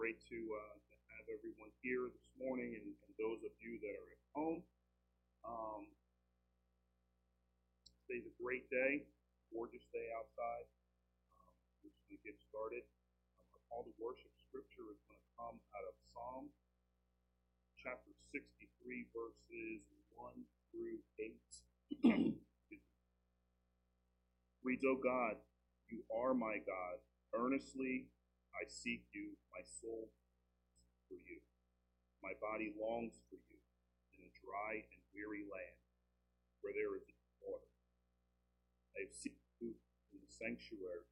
great to, uh, to have everyone here this morning and, and those of you that are at home. Um, today's a great day, gorgeous day outside. Um, we're just going to get started. Um, our call worship scripture is going to come out of Psalm chapter 63, verses 1 through 8. Reads, O God, you are my God. Earnestly I seek you, my soul for you. My body longs for you in a dry and weary land where there is no water. I have seen you in the sanctuary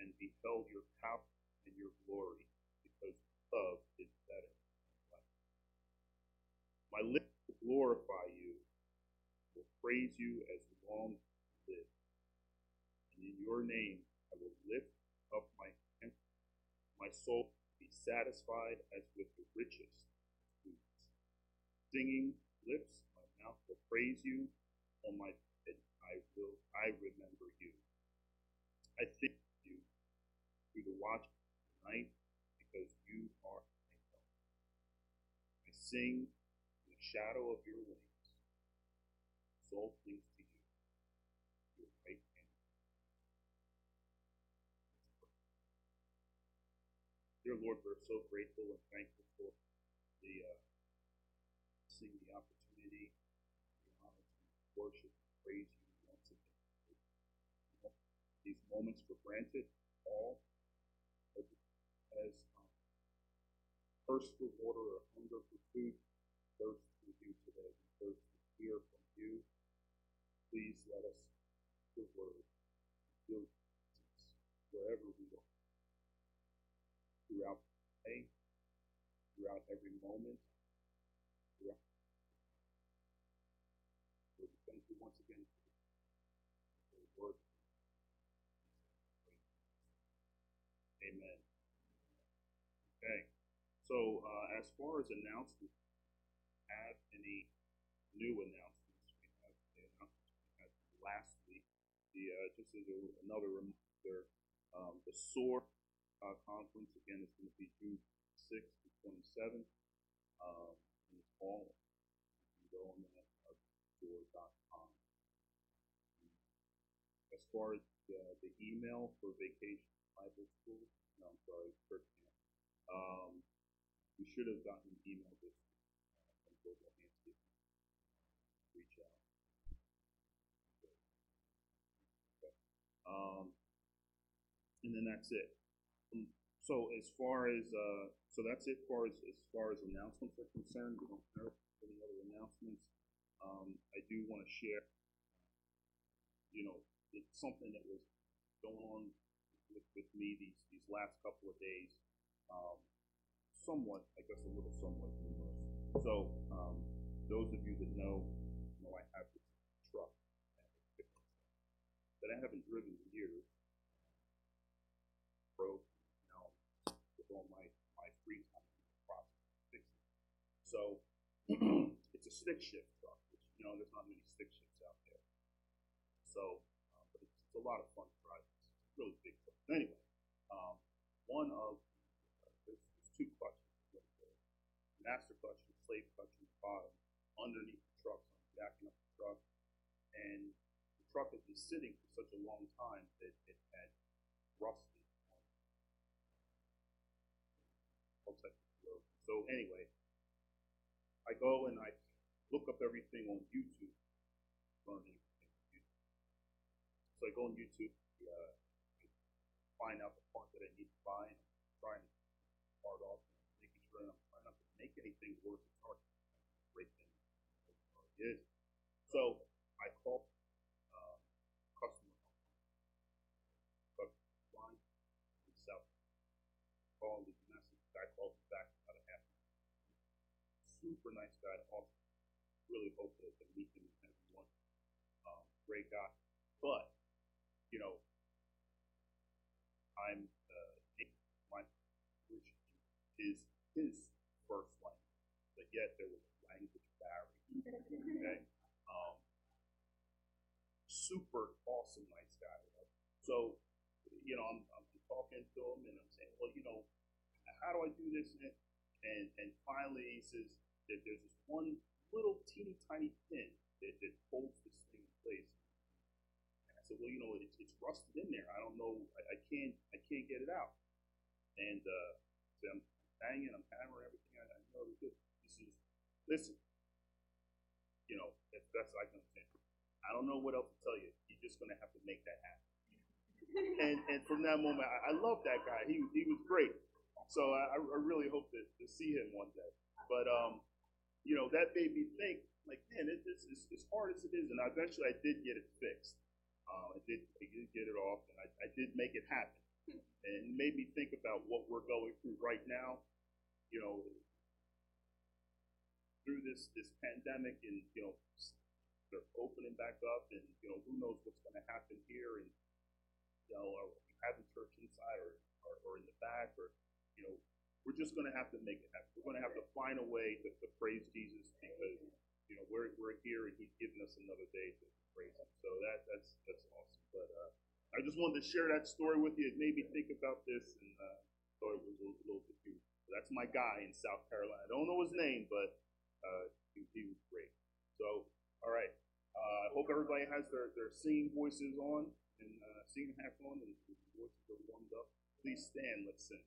and beheld your power and your glory because love is better than life. My lips will glorify you, will praise you as long as I live. And in your name I will lift up my. My soul be satisfied as with the richest foods. Singing lips, my mouth will praise you. On my bed I will I remember you. I think of you through the watch of the night because you are my help. I sing in the shadow of your wings. Soul to you. Your right hand. Dear Lord, we're so grateful and thankful for the uh, seeing the opportunity, the honor to worship and praise you once again. These moments were granted, all as um, thirst for water or hunger for food, thirst for you today. We thirst to hear from you. Please let us your word, your wherever we throughout the day, throughout every moment, throughout. So we thank you once again for the word. Amen. Okay. So uh, as far as announcements, have any new announcements? We have the announcements we had last week. The uh, just as another reminder, um, the SOAR uh, conference. Again, it's going to be June 6th to 27th. Um, in the fall. You can go on that at SOAR.com. As far as uh, the email for Vacation Bible School, no, I'm sorry, Kurt Camp. Um, you should have gotten an email this uh, from Global. Reach out. Okay. Um, and then that's it. So as far as uh, so that's it. Far as as far as announcements are concerned, we don't have any other announcements. Um, I do want to share. You know, it's something that was going on with, with me these these last couple of days. Um, somewhat, I guess, a little somewhat humorous. So um, those of you that know, know I have this truck that I haven't driven in years. So it's a stick shift truck, which you know there's not many stick shifts out there. So, uh, but it's, it's a lot of fun a really big truck. Anyway, um, one of uh, there's, there's two clutches. Master clutch and slave clutch on the bottom, underneath the truck. So I'm jacking up the truck, and the truck had been sitting for such a long time that it had rusted. So anyway, I go and I look up everything on YouTube. So I go on YouTube, uh, find out the part that I need to buy, and to get part off, and making sure I'm not to make anything worse. It's hard to break things. So Super nice guy. Awesome. Really hope that we can have one. Um, great guy. But you know, I'm uh, my which is his first language, but yet there was a language barrier. Okay. Um, super awesome, nice guy. So, you know, I'm, I'm talking to him and I'm saying, well, you know, how do I do this? And, and, and finally he says that there's this one little teeny tiny pin that, that holds this thing in place. And I said, well, you know, it's, it's rusted in there. I don't know. I, I can't I can't get it out. And uh, so I'm banging, I'm hammering everything. I, I know this is listen. You know, that's best I can understand. I don't know what else to tell you. You're just gonna have to make that happen. and and from that moment, I, I love that guy. He he was great. So I, I really hope to, to see him one day. But um, you know, that made me think, like, man, it, this is as hard as it is, and eventually I did get it fixed. Uh, I did I did get it off, and I, I did make it happen. And it made me think about what we're going through right now. You know, through this this pandemic, and you know, they're opening back up, and you know, who knows what's going to happen here, and you know, are we having church inside or, or, or in the back, or you know, we're just going to have to make it happen. We're going to have to find a way to, to praise Jesus because you know we're we're here and He's given us another day to praise Him. So that that's that's awesome. But uh, I just wanted to share that story with you. It made me think about this, and uh, thought it was a little, little cute. that's my guy in South Carolina. I don't know his name, but uh, he, he was great. So all right. Uh, I hope everybody has their, their singing voices on and uh, singing hats on and voices are warmed up. Please stand. Let's sing.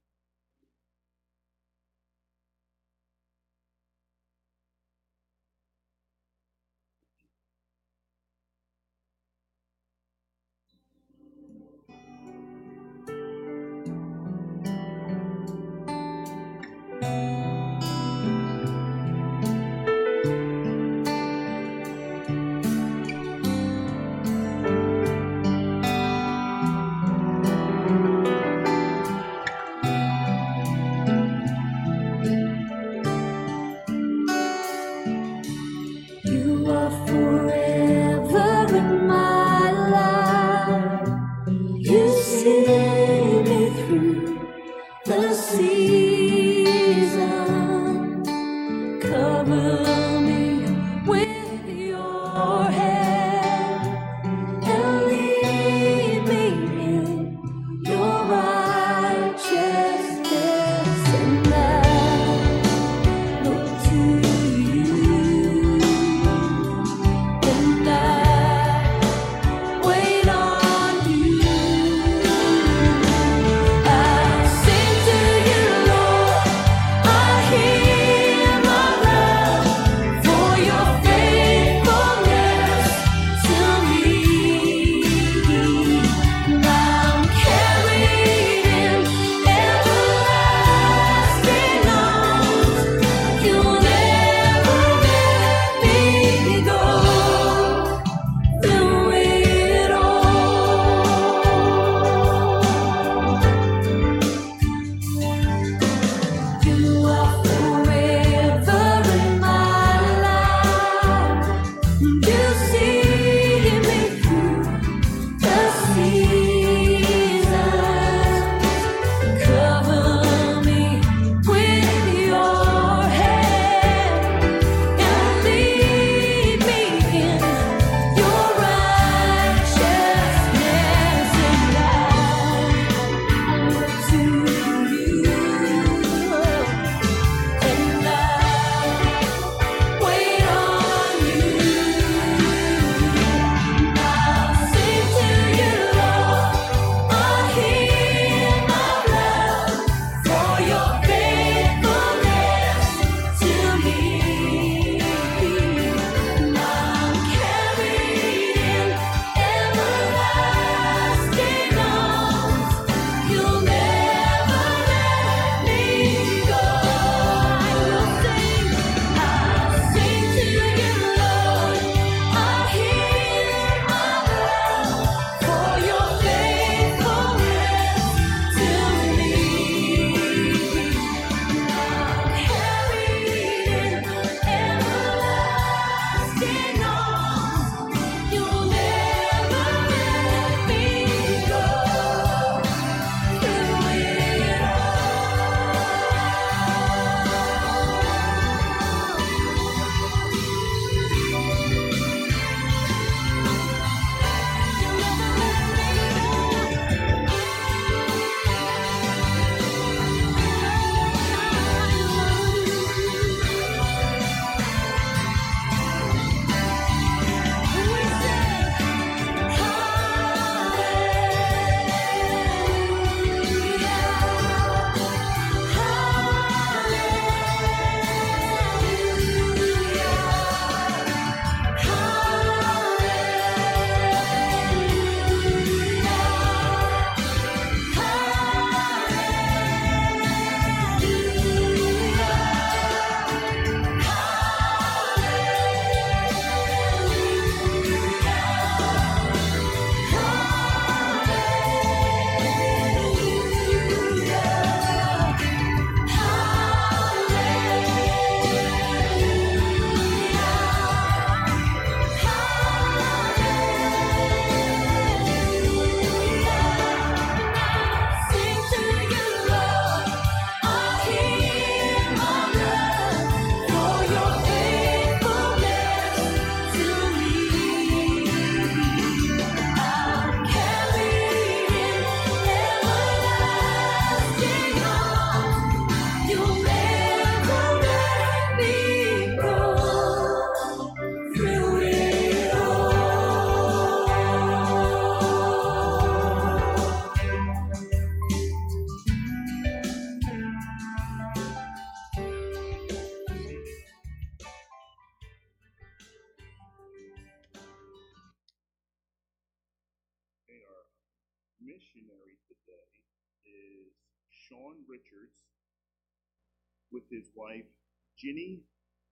Ginny,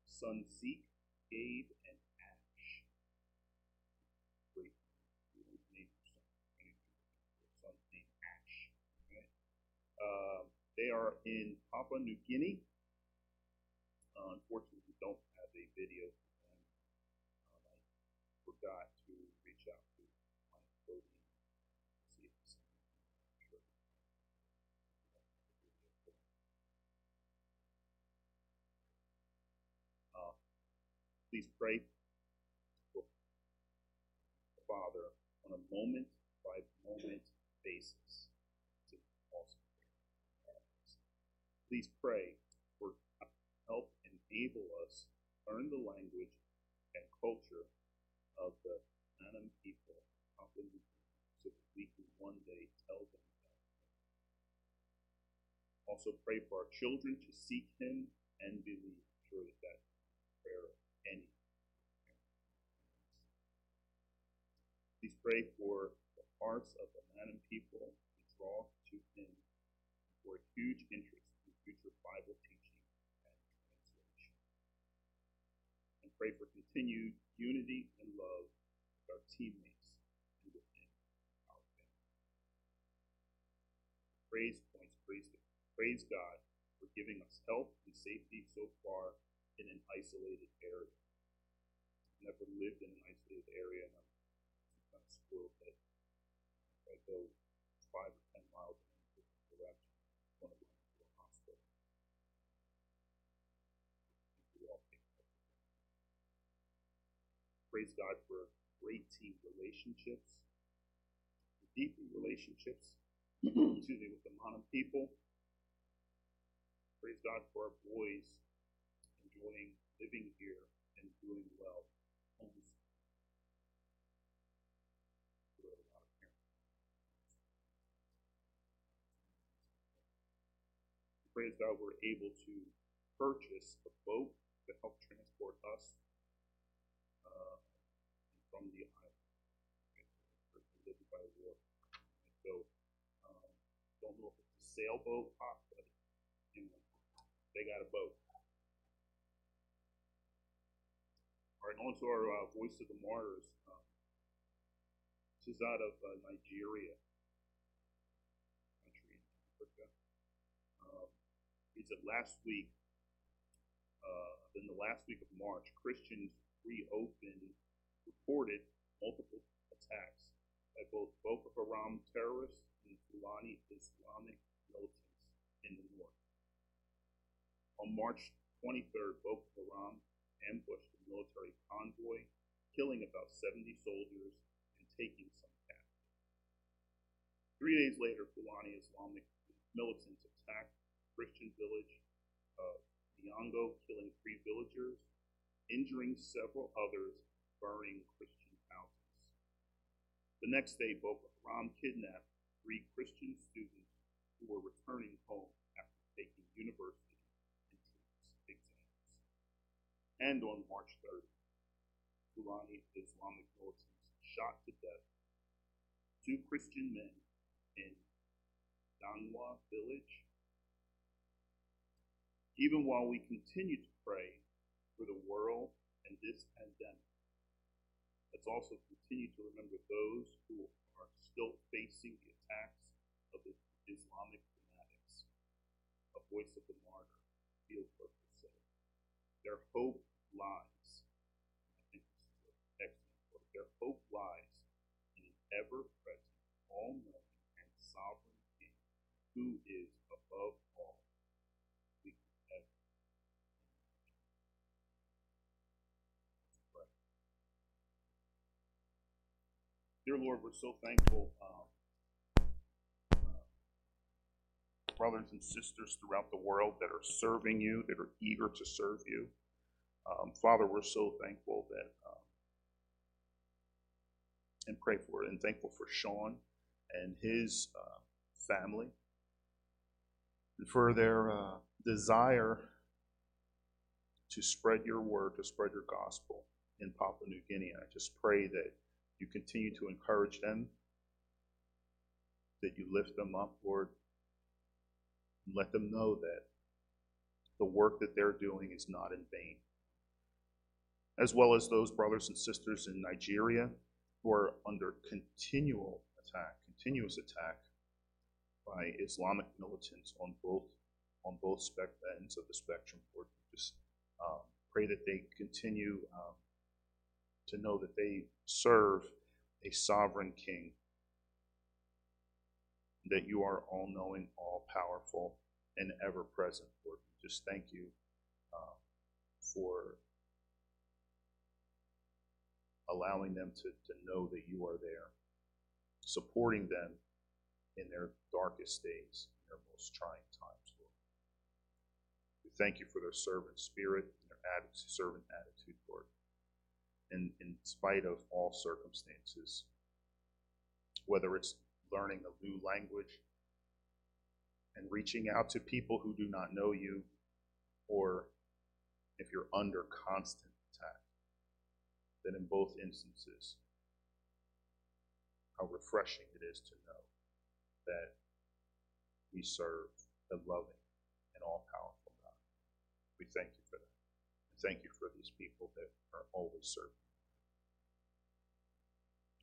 son Zeke, Gabe, and Ash. Great name for son. Son named Ash. Okay. Uh, they are in Papua New Guinea. Uh, unfortunately, we don't have a video for them. Um, I forgot to reach out to my clothing see if it's sure. Uh, please pray for the Father on a moment by moment basis. Please pray for help enable us learn the language and culture of the Anam people so that we can one day tell them him. Also pray for our children to seek him and believe. Sure that that prayer any Please pray for the hearts of the Anam people to draw to him for a huge interest in future Bible teaching and translation. And pray for continued unity and love with our teammates and within our family. Praise points, praise, praise God for giving us health and safety so far in an isolated area. I've never lived in an isolated area, and I'm kind of spoiled that I go five or ten miles in different direction, want to run to a hospital. We all take that for granted. Praise God for great team relationships, deeper relationships, excuse me, with the Mana people. Praise God for our boys enjoying living here and doing well. Homes. Praise God, we're able to purchase a boat to help transport us uh, from the island. By. And so, um, don't know if it's a sailboat, but they got a boat. All right, on to our uh, Voice of the Martyrs. Um, this is out of uh, Nigeria, country in Africa. Um, it's last week, uh, in the last week of March, Christians reopened, reported multiple attacks by both Boko Haram terrorists and Fulani Islamic militants in the north. On March 23rd, Boko Haram ambushed military convoy, killing about 70 soldiers and taking some captive. Three days later, Fulani Islamic militants attacked Christian village of Nyongo, killing three villagers, injuring several others, burning Christian houses. The next day, Boko Haram kidnapped three Christian students who were returning home after taking university And on March 3rd, Fulani Islamic militants shot to death two Christian men in Danwa village. Even while we continue to pray for the world and this pandemic, let's also continue to remember those who are still facing the attacks of the Islamic fanatics. A voice of the martyr, field worker. Their hope lies, I think this is an excellent quote, their hope lies in an ever present, all knowing, and sovereign King who is above all we can ever. Pray. Dear Lord, we're so thankful. Um, brothers and sisters throughout the world that are serving you, that are eager to serve you. Um, Father, we're so thankful that um, and pray for and thankful for Sean and his uh, family, and for their uh, desire to spread your word, to spread your gospel in Papua New Guinea. I just pray that you continue to encourage them that you lift them up, Lord, let them know that the work that they're doing is not in vain. As well as those brothers and sisters in Nigeria who are under continual attack, continuous attack by Islamic militants on both on both ends of the spectrum. Lord, just um, pray that they continue um, to know that they serve a sovereign King, that you are all knowing, all powerful, and ever present. Lord, just thank you um, for allowing them to, to know that you are there, supporting them in their darkest days, in their most trying times, Lord. We thank you for their servant spirit and their attitude, servant attitude, Lord. And in spite of all circumstances, whether it's learning a new language and reaching out to people who do not know you, or if you're under constant attack, then in both instances, how refreshing it is to know that we serve a loving and all powerful God. We thank you for that. We thank you for these people that are always serving.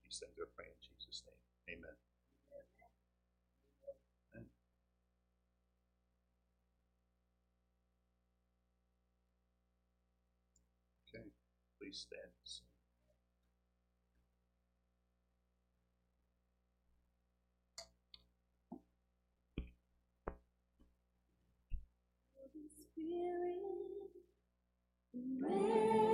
These things are praying in Jesus' name. Amen. Please stand and rain.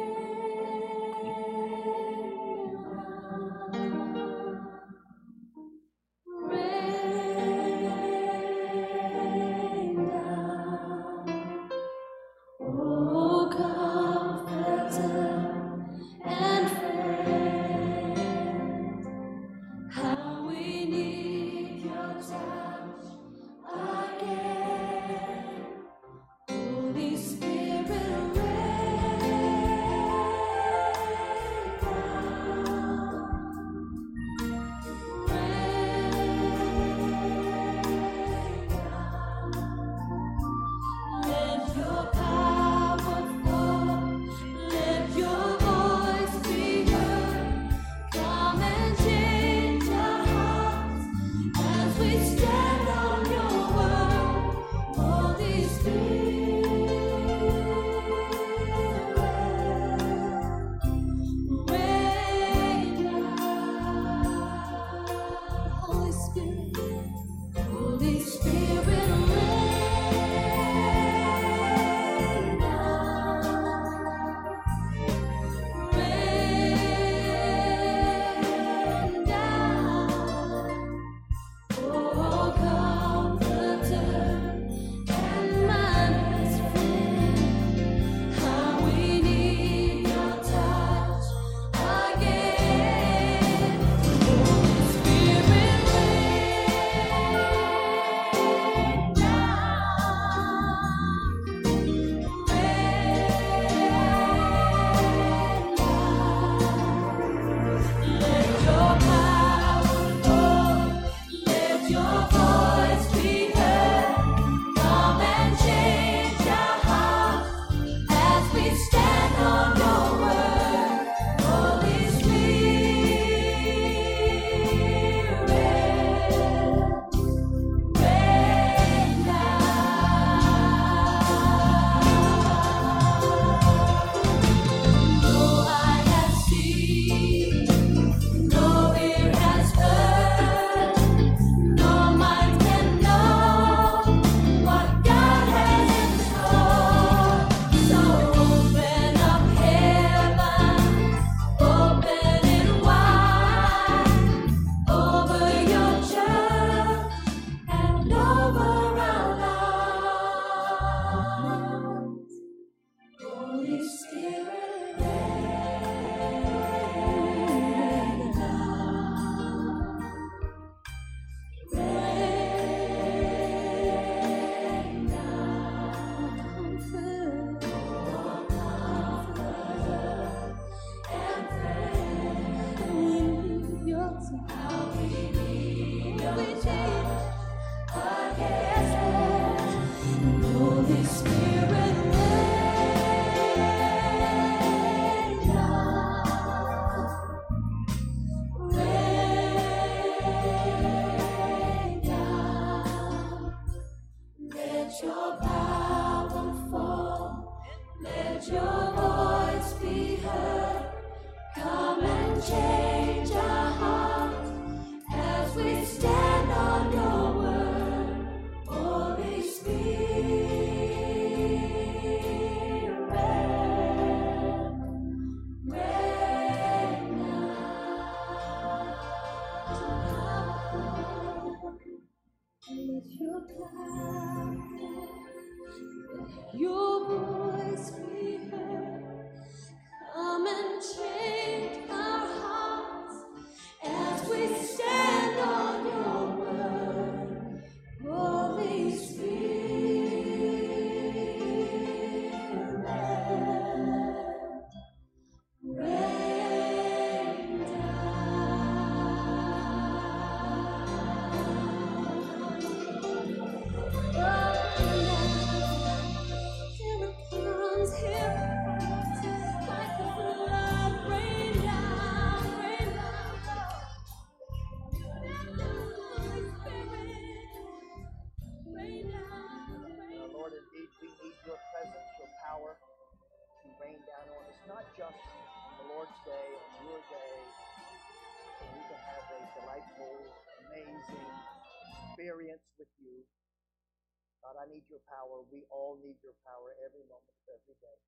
I need your power. We all need your power every moment of every day.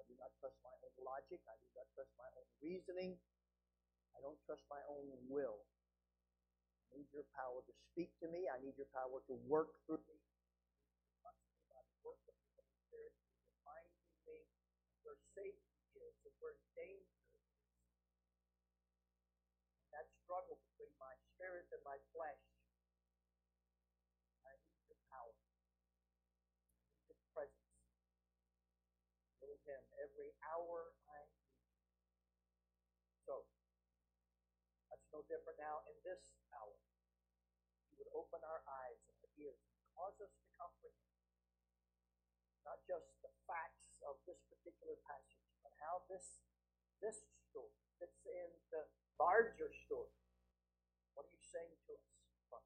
I do not trust my own logic. I do not trust my own reasoning. I don't trust my own will. I need your power to speak to me. I need your power to work through me where safety is and where danger is. That struggle between my spirit and my flesh. I need your power. I need your presence. Know him need. So, that's no different now in this hour. You would open our eyes and our ears and cause us to comprehend not just the facts of this particular passage, but how this this story fits in the larger story. What are you saying to us?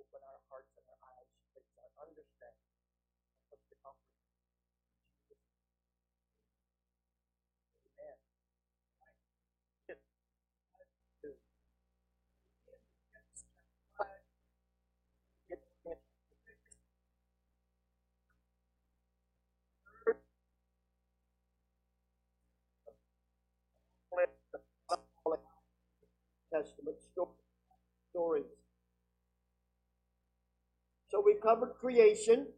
Open our hearts and our eyes, fix our understanding, help us to comprehend. In Jesus' name. Amen. Get- to- get- get- Testament stories. So we've covered creation.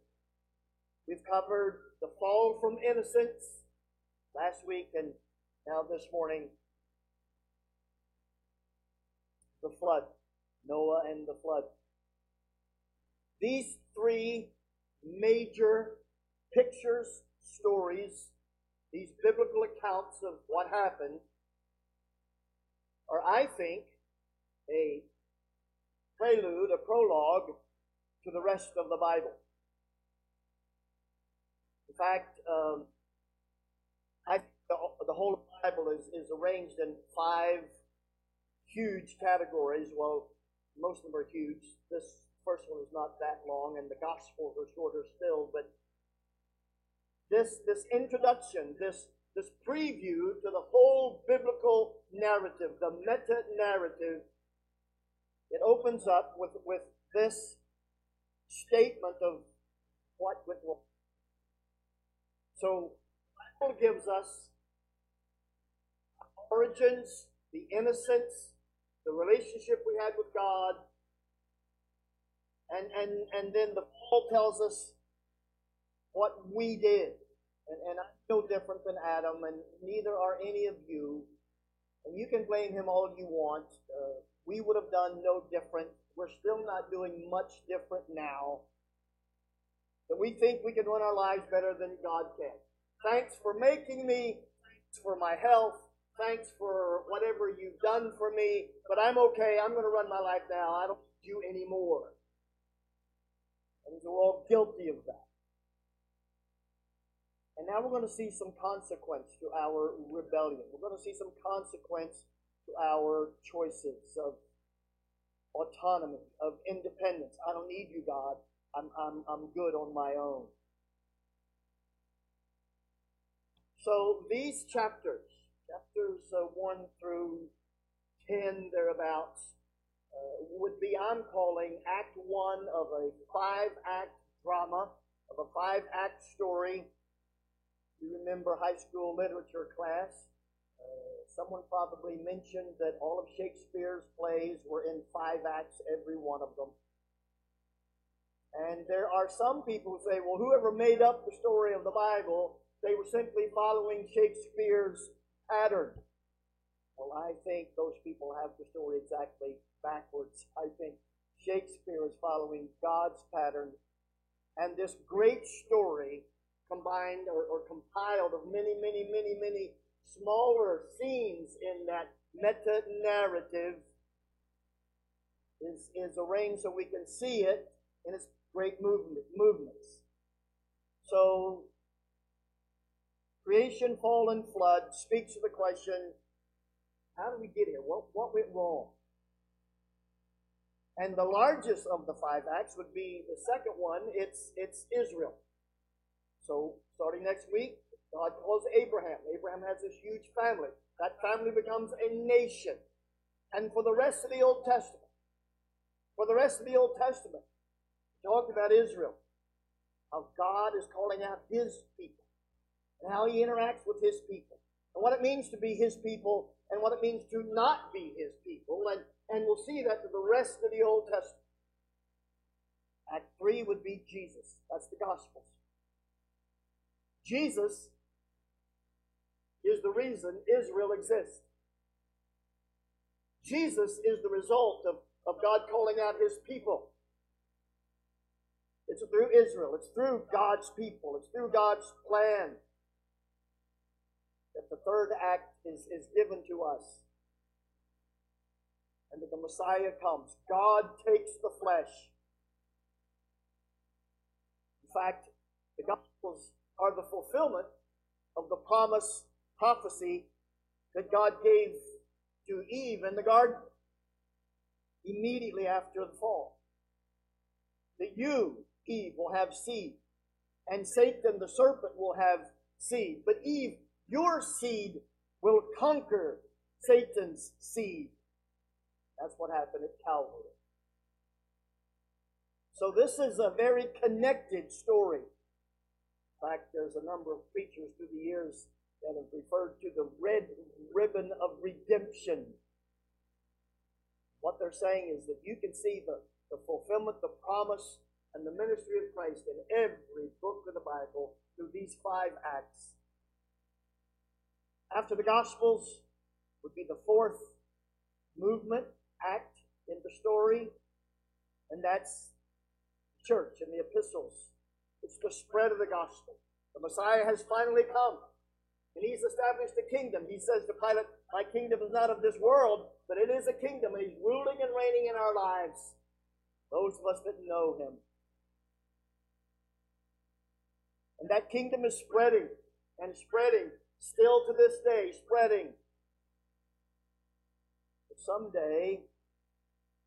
We've covered the fall from innocence last week and now this morning the flood. Noah and the flood. These three major pictures, stories, these biblical accounts of what happened are, I think, a prelude, a prologue to the rest of the Bible. In fact, um, I the, the whole Bible is, is arranged in five huge categories. Well, most of them are huge. This first one is not that long, and the Gospels are shorter still, but this this introduction, this this preview to the whole biblical narrative, the meta narrative, it opens up with with this statement of what would will. So, Bible gives us origins, the innocence, the relationship we had with God, and and and then the Paul tells us what we did. And, and I'm no different than Adam, and neither are any of you. And you can blame him all you want. Uh, we would have done no different. We're still not doing much different now. That we think we can run our lives better than God can. Thanks for making me. Thanks for my health. Thanks for whatever you've done for me. But I'm okay. I'm going to run my life now. I don't do anymore. And we're all guilty of that. And now we're going to see some consequence to our rebellion. We're going to see some consequence our choices of autonomy, of independence. I don't need you, God. I'm, I'm, I'm good on my own. So these chapters, chapters uh, 1 through 10, thereabouts, uh, would be, I'm calling Act 1 of a five act drama, of a five act story. You remember high school literature class? Someone probably mentioned that all of Shakespeare's plays were in five acts, every one of them. And there are some people who say, well, whoever made up the story of the Bible, they were simply following Shakespeare's pattern. Well, I think those people have the story exactly backwards. I think Shakespeare is following God's pattern. And this great story, combined or, or compiled of many, many, many, many smaller scenes in that meta narrative, is, is arranged so we can see it in its great movement, movements. So, creation, fall, and flood speaks to the question how did we get here? What, what went wrong? And the largest of the five acts would be the second one. It's it's Israel. So starting next week, God calls Abraham. Abraham has this huge family. That family becomes a nation. And for the rest of the Old Testament, for the rest of the Old Testament, talked about Israel. How God is calling out His people. And how He interacts with His people. And what it means to be His people and what it means to not be His people. And and we'll see that to the rest of the Old Testament. Act 3 would be Jesus. That's the Gospels. Jesus is the reason Israel exists. Jesus is the result of, of God calling out his people. It's through Israel, it's through God's people, it's through God's plan that the third act is, is given to us and that the Messiah comes. God takes the flesh. In fact, the Gospels are the fulfillment of the promise, prophecy that God gave to Eve in the garden immediately after the fall. That you, Eve, will have seed, and Satan, the serpent, will have seed. But Eve, your seed will conquer Satan's seed. That's what happened at Calvary. So this is a very connected story. In fact, there's a number of preachers through the years that have referred to the red ribbon of redemption. What they're saying is that you can see the, the fulfillment, the promise, and the ministry of Christ in every book of the Bible through these five acts. After the Gospels would be the fourth movement, act in the story, and that's church and the epistles. It's the spread of the gospel. The Messiah has finally come, and he's established a kingdom. He says to Pilate, My kingdom is not of this world, but it is a kingdom, and he's ruling and reigning in our lives. Those of us that know him. And that kingdom is spreading and spreading, still to this day, spreading. But someday,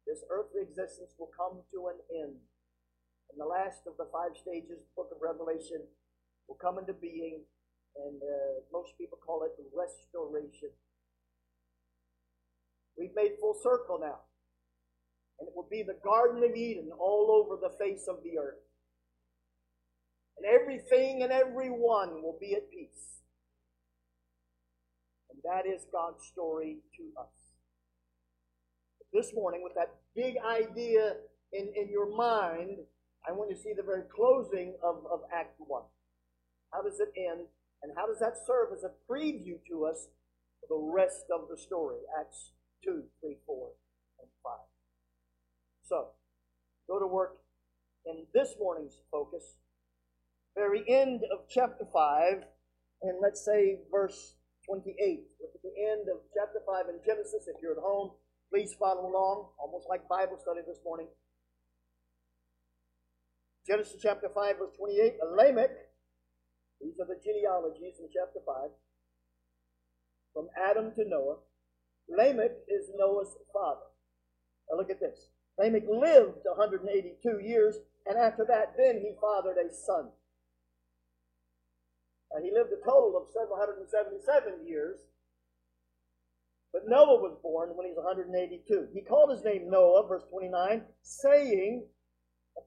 this earthly existence will come to an end. And the last of the five stages, the book of Revelation, will come into being, and uh, most people call it restoration. We've made full circle now. And it will be the Garden of Eden all over the face of the earth. And everything and everyone will be at peace. And that is God's story to us But this morning with that big idea in, in your mind, I want you to see the very closing of, of Act 1. How does it end? And how does that serve as a preview to us for the rest of the story? Acts 2, 3, 4, and 5. So, go to work in this morning's focus, very end of chapter 5, and let's say verse 28. Look at the end of chapter 5 in Genesis if you're at home. Please follow along, almost like Bible study this morning. Genesis chapter 5, verse 28. Lamech, these are the genealogies in chapter 5, from Adam to Noah. Lamech is Noah's father. Now look at this. Lamech lived 182 years, and after that, then he fathered a son. And he lived a total of 777 years but Noah was born when he was 182. He called his name Noah, verse 29, saying,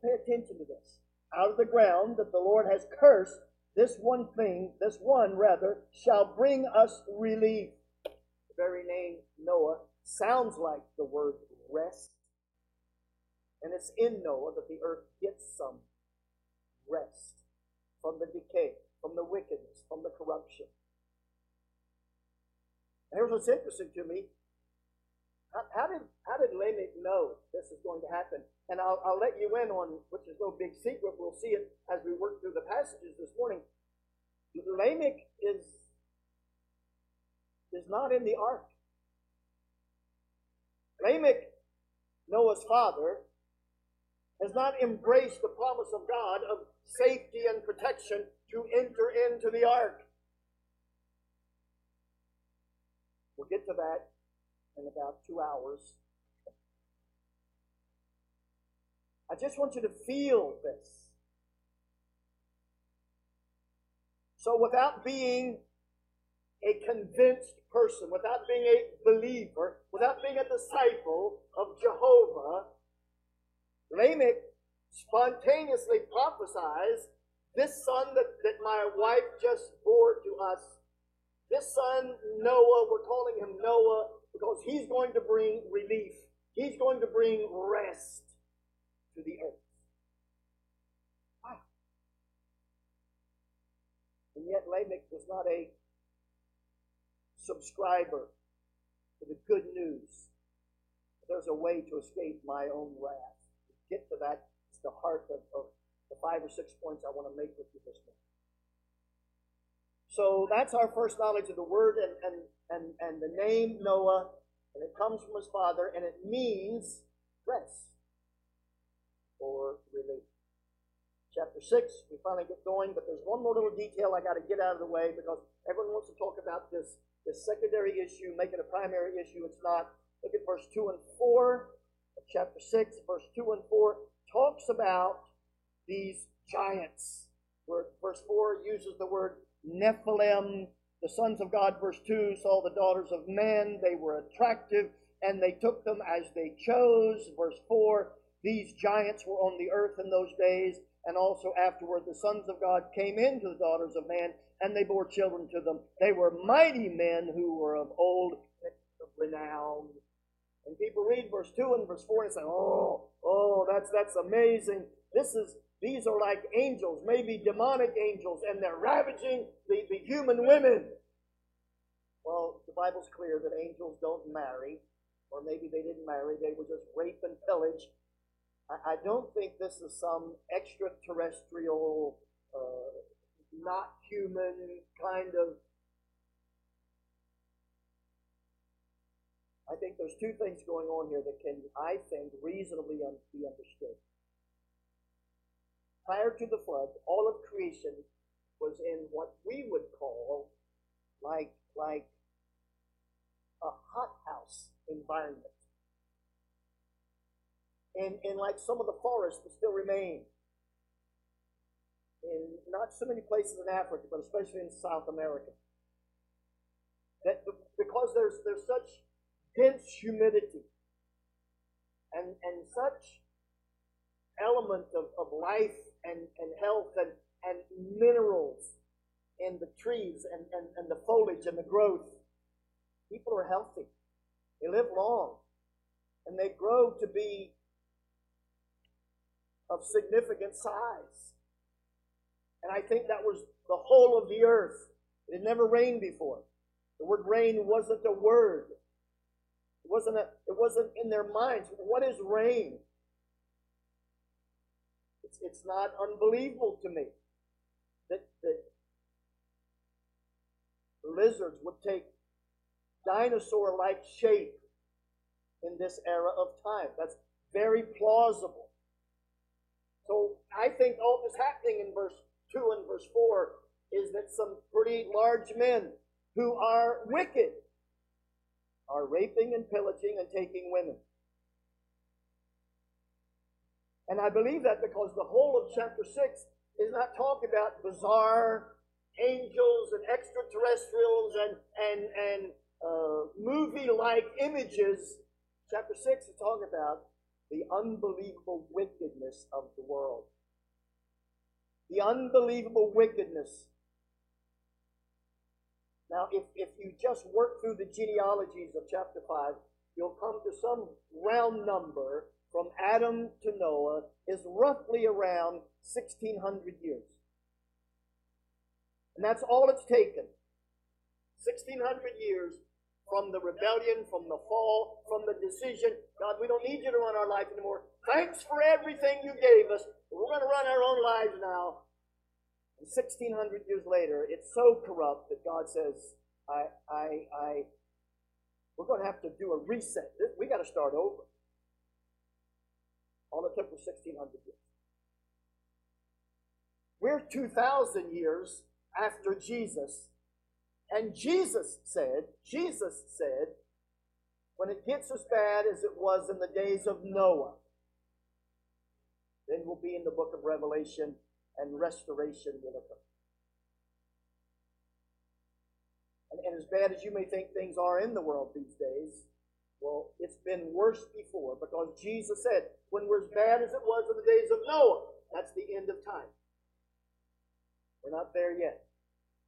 pay attention to this, out of the ground that the Lord has cursed, this one thing, this one rather, shall bring us relief. The very name Noah sounds like the word rest. And it's in Noah that the earth gets some rest from the decay, from the wickedness, from the corruption. And here's what's interesting to me. How, how did how did Lamech know this is going to happen? And I'll, I'll let you in on, which is no big secret. We'll see it as we work through the passages this morning. Lamech is is not in the ark. Lamech, Noah's father, has not embraced the promise of God of safety and protection to enter into the ark. We'll get to that in about two hours. I just want you to feel this. So, without being a convinced person, without being a believer, without being a disciple of Jehovah, Lamech spontaneously prophesies this son that, that my wife just bore to us, this son, Noah, we're calling him Noah because he's going to bring relief. He's going to bring rest to the earth. Wow. And yet Lamech was not a subscriber to the good news. There's a way to escape my own wrath. To get to that, it's the heart of, of the five or six points I want to make with you this morning. So that's our first knowledge of the word and, and, and, and the name Noah, and it comes from his father, and it means rest or relief. Chapter 6, we finally get going, but there's one more little detail I got to get out of the way because everyone wants to talk about this, this secondary issue, make it a primary issue. It's not. Look at verse 2 and 4 of chapter 6, verse 2 and 4 talks about these giants. Verse 4 uses the word Nephilim. The sons of God, verse 2, saw the daughters of men. They were attractive, and they took them as they chose. Verse 4, these giants were on the earth in those days, and also afterward the sons of God came into the daughters of man, and they bore children to them. They were mighty men who were of old renown. And people read verse 2 and verse 4 and say, Oh, oh, that's that's amazing. This is these are like angels, maybe demonic angels, and they're ravaging the, the human women. Well, the Bible's clear that angels don't marry, or maybe they didn't marry, they were just rape and pillage. I, I don't think this is some extraterrestrial, uh, not human kind of. I think there's two things going on here that can, I think, reasonably un- be understood prior to the flood, all of creation was in what we would call like like a hothouse environment. And, and like some of the forests that still remain in not so many places in Africa, but especially in South America. That because there's there's such dense humidity and, and such element of, of life and, and health and, and minerals in the trees and, and, and the foliage and the growth. People are healthy. They live long. And they grow to be of significant size. And I think that was the whole of the earth. It had never rained before. The word rain wasn't a word. It wasn't, a, it wasn't in their minds. What is rain? It's, it's not unbelievable to me that, that lizards would take dinosaur like shape in this era of time. That's very plausible. So I think all that's happening in verse 2 and verse 4 is that some pretty large men who are wicked are raping and pillaging and taking women. And I believe that because the whole of chapter 6 is not talking about bizarre angels and extraterrestrials and, and, and uh, movie like images. Chapter 6 is talking about the unbelievable wickedness of the world. The unbelievable wickedness. Now, if, if you just work through the genealogies of chapter 5, you'll come to some round number from Adam to Noah is roughly around 1600 years. And that's all it's taken. 1600 years from the rebellion, from the fall, from the decision God, we don't need you to run our life anymore. Thanks for everything you gave us. We're going to run our own lives now. And 1600 years later, it's so corrupt that God says, I, I, I, we're going to have to do a reset. We got to start over. All it took was 1600 years. We're 2,000 years after Jesus. And Jesus said, Jesus said, when it gets as bad as it was in the days of Noah, then we'll be in the book of Revelation and restoration will occur. And, and as bad as you may think things are in the world these days, well, it's been worse before because Jesus said, when we're as bad as it was in the days of Noah, that's the end of time. We're not there yet.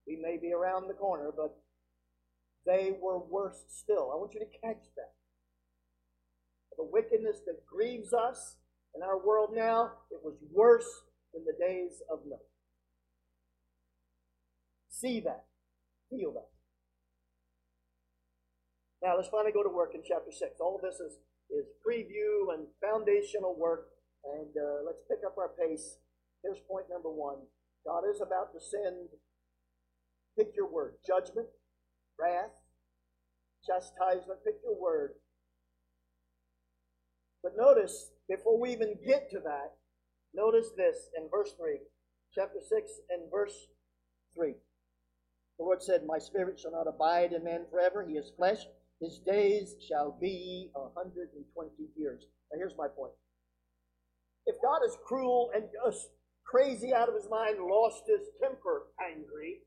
We may be around the corner, but they were worse still. I want you to catch that. The wickedness that grieves us in our world now, it was worse than the days of Noah. See that. Feel that. Now let's finally go to work in chapter 6. All this is, is preview and foundational work. And uh, let's pick up our pace. Here's point number one God is about to send, pick your word, judgment, wrath, chastisement, pick your word. But notice, before we even get to that, notice this in verse 3, chapter 6 and verse 3. The Lord said, My spirit shall not abide in man forever. He is flesh. His days shall be a 120 years. Now, here's my point. If God is cruel and just crazy out of his mind, lost his temper, angry,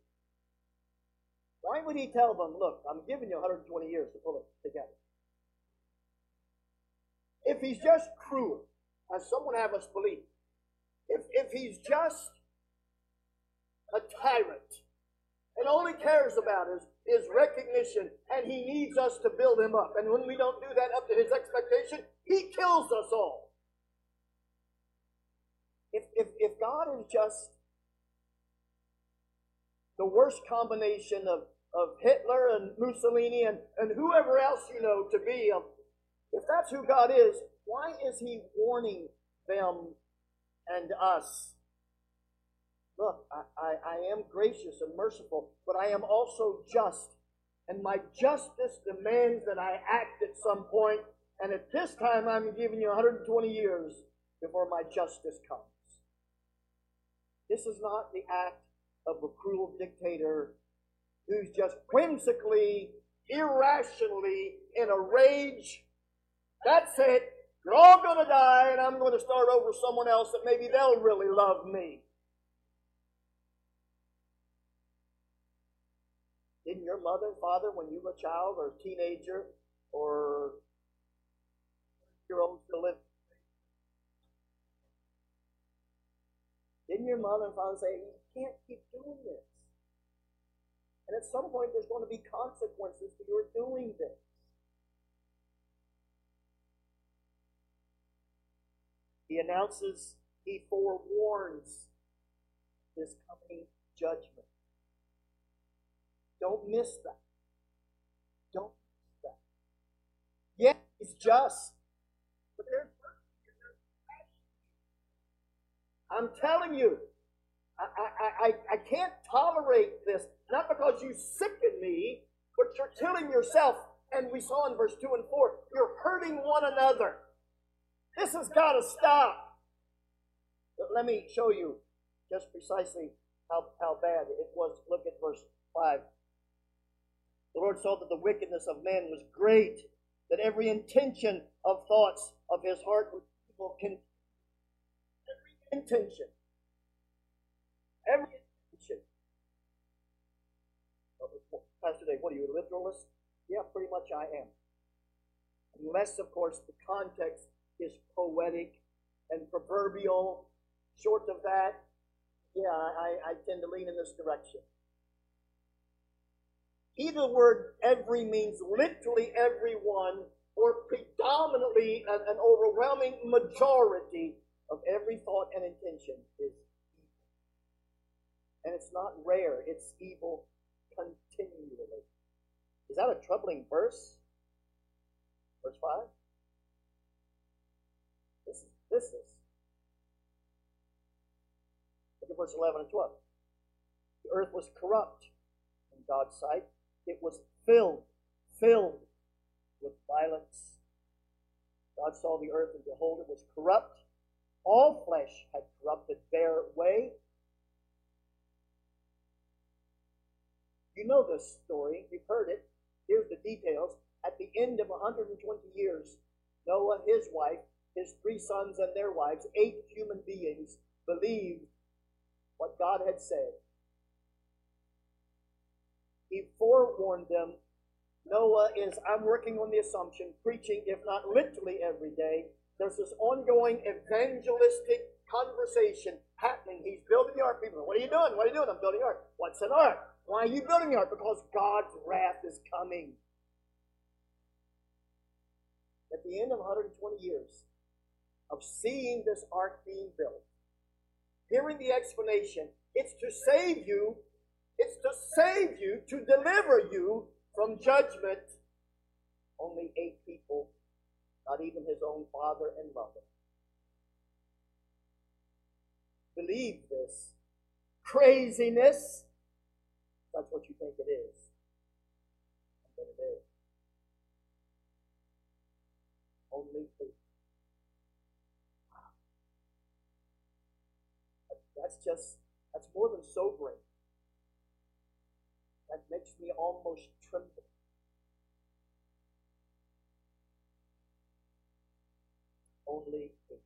why would he tell them, look, I'm giving you 120 years to pull it together? If he's just cruel, as someone have us believe, if, if he's just a tyrant and all he cares about is, is recognition and he needs us to build him up, and when we don't do that up to his expectation, he kills us all. If, if, if God is just the worst combination of, of Hitler and Mussolini and, and whoever else you know to be, um, if that's who God is, why is He warning them and us? Look, I, I, I am gracious and merciful, but I am also just. And my justice demands that I act at some point, and at this time I'm giving you 120 years before my justice comes. This is not the act of a cruel dictator who's just whimsically, irrationally, in a rage. That's it. You're all going to die, and I'm going to start over with someone else that maybe they'll really love me. Didn't your mother and father, when you were a child or a teenager or your old still live? Didn't your mother and father say, You can't keep doing this? And at some point, there's going to be consequences to your doing this. He announces, he forewarns his coming judgment. Don't miss that. Don't miss that. Yes, it's just. But there's I'm telling you, I, I, I, can't tolerate this. Not because you sicken me, but you're killing yourself. And we saw in verse 2 and 4, you're hurting one another. This has got to stop. But let me show you just precisely how, how bad it was. Look at verse 5. The Lord saw that the wickedness of man was great, that every intention of thoughts of his heart was evil. Every intention. Every intention. Pastor Dave, what are you, a literalist? Yeah, pretty much I am. Unless, of course, the context is poetic and proverbial. Short of that, yeah, I, I tend to lean in this direction. Either the word every means literally everyone or predominantly an, an overwhelming majority of every thought and intention is. And it's not rare, it's evil continually. Is that a troubling verse? Verse 5? This is, this is. Look at verse 11 and 12. The earth was corrupt in God's sight. It was filled, filled with violence. God saw the earth, and behold, it was corrupt. All flesh had corrupted their way. You know this story, you've heard it. Here's the details. At the end of 120 years, Noah, his wife, his three sons, and their wives, eight human beings, believed what God had said. He forewarned them Noah is, I'm working on the assumption, preaching, if not literally every day. There's this ongoing evangelistic conversation happening. He's building the ark. People, what are you doing? What are you doing? I'm building the ark. What's an ark? Why are you building the ark? Because God's wrath is coming. At the end of 120 years of seeing this ark being built, hearing the explanation, it's to save you, it's to save you, to deliver you from judgment, only eight people, not even his own father and mother, believe this craziness. That's what you think it is. And then it is. Only eight. Wow. That's just, that's more than sobering that makes me almost tremble. Only eight.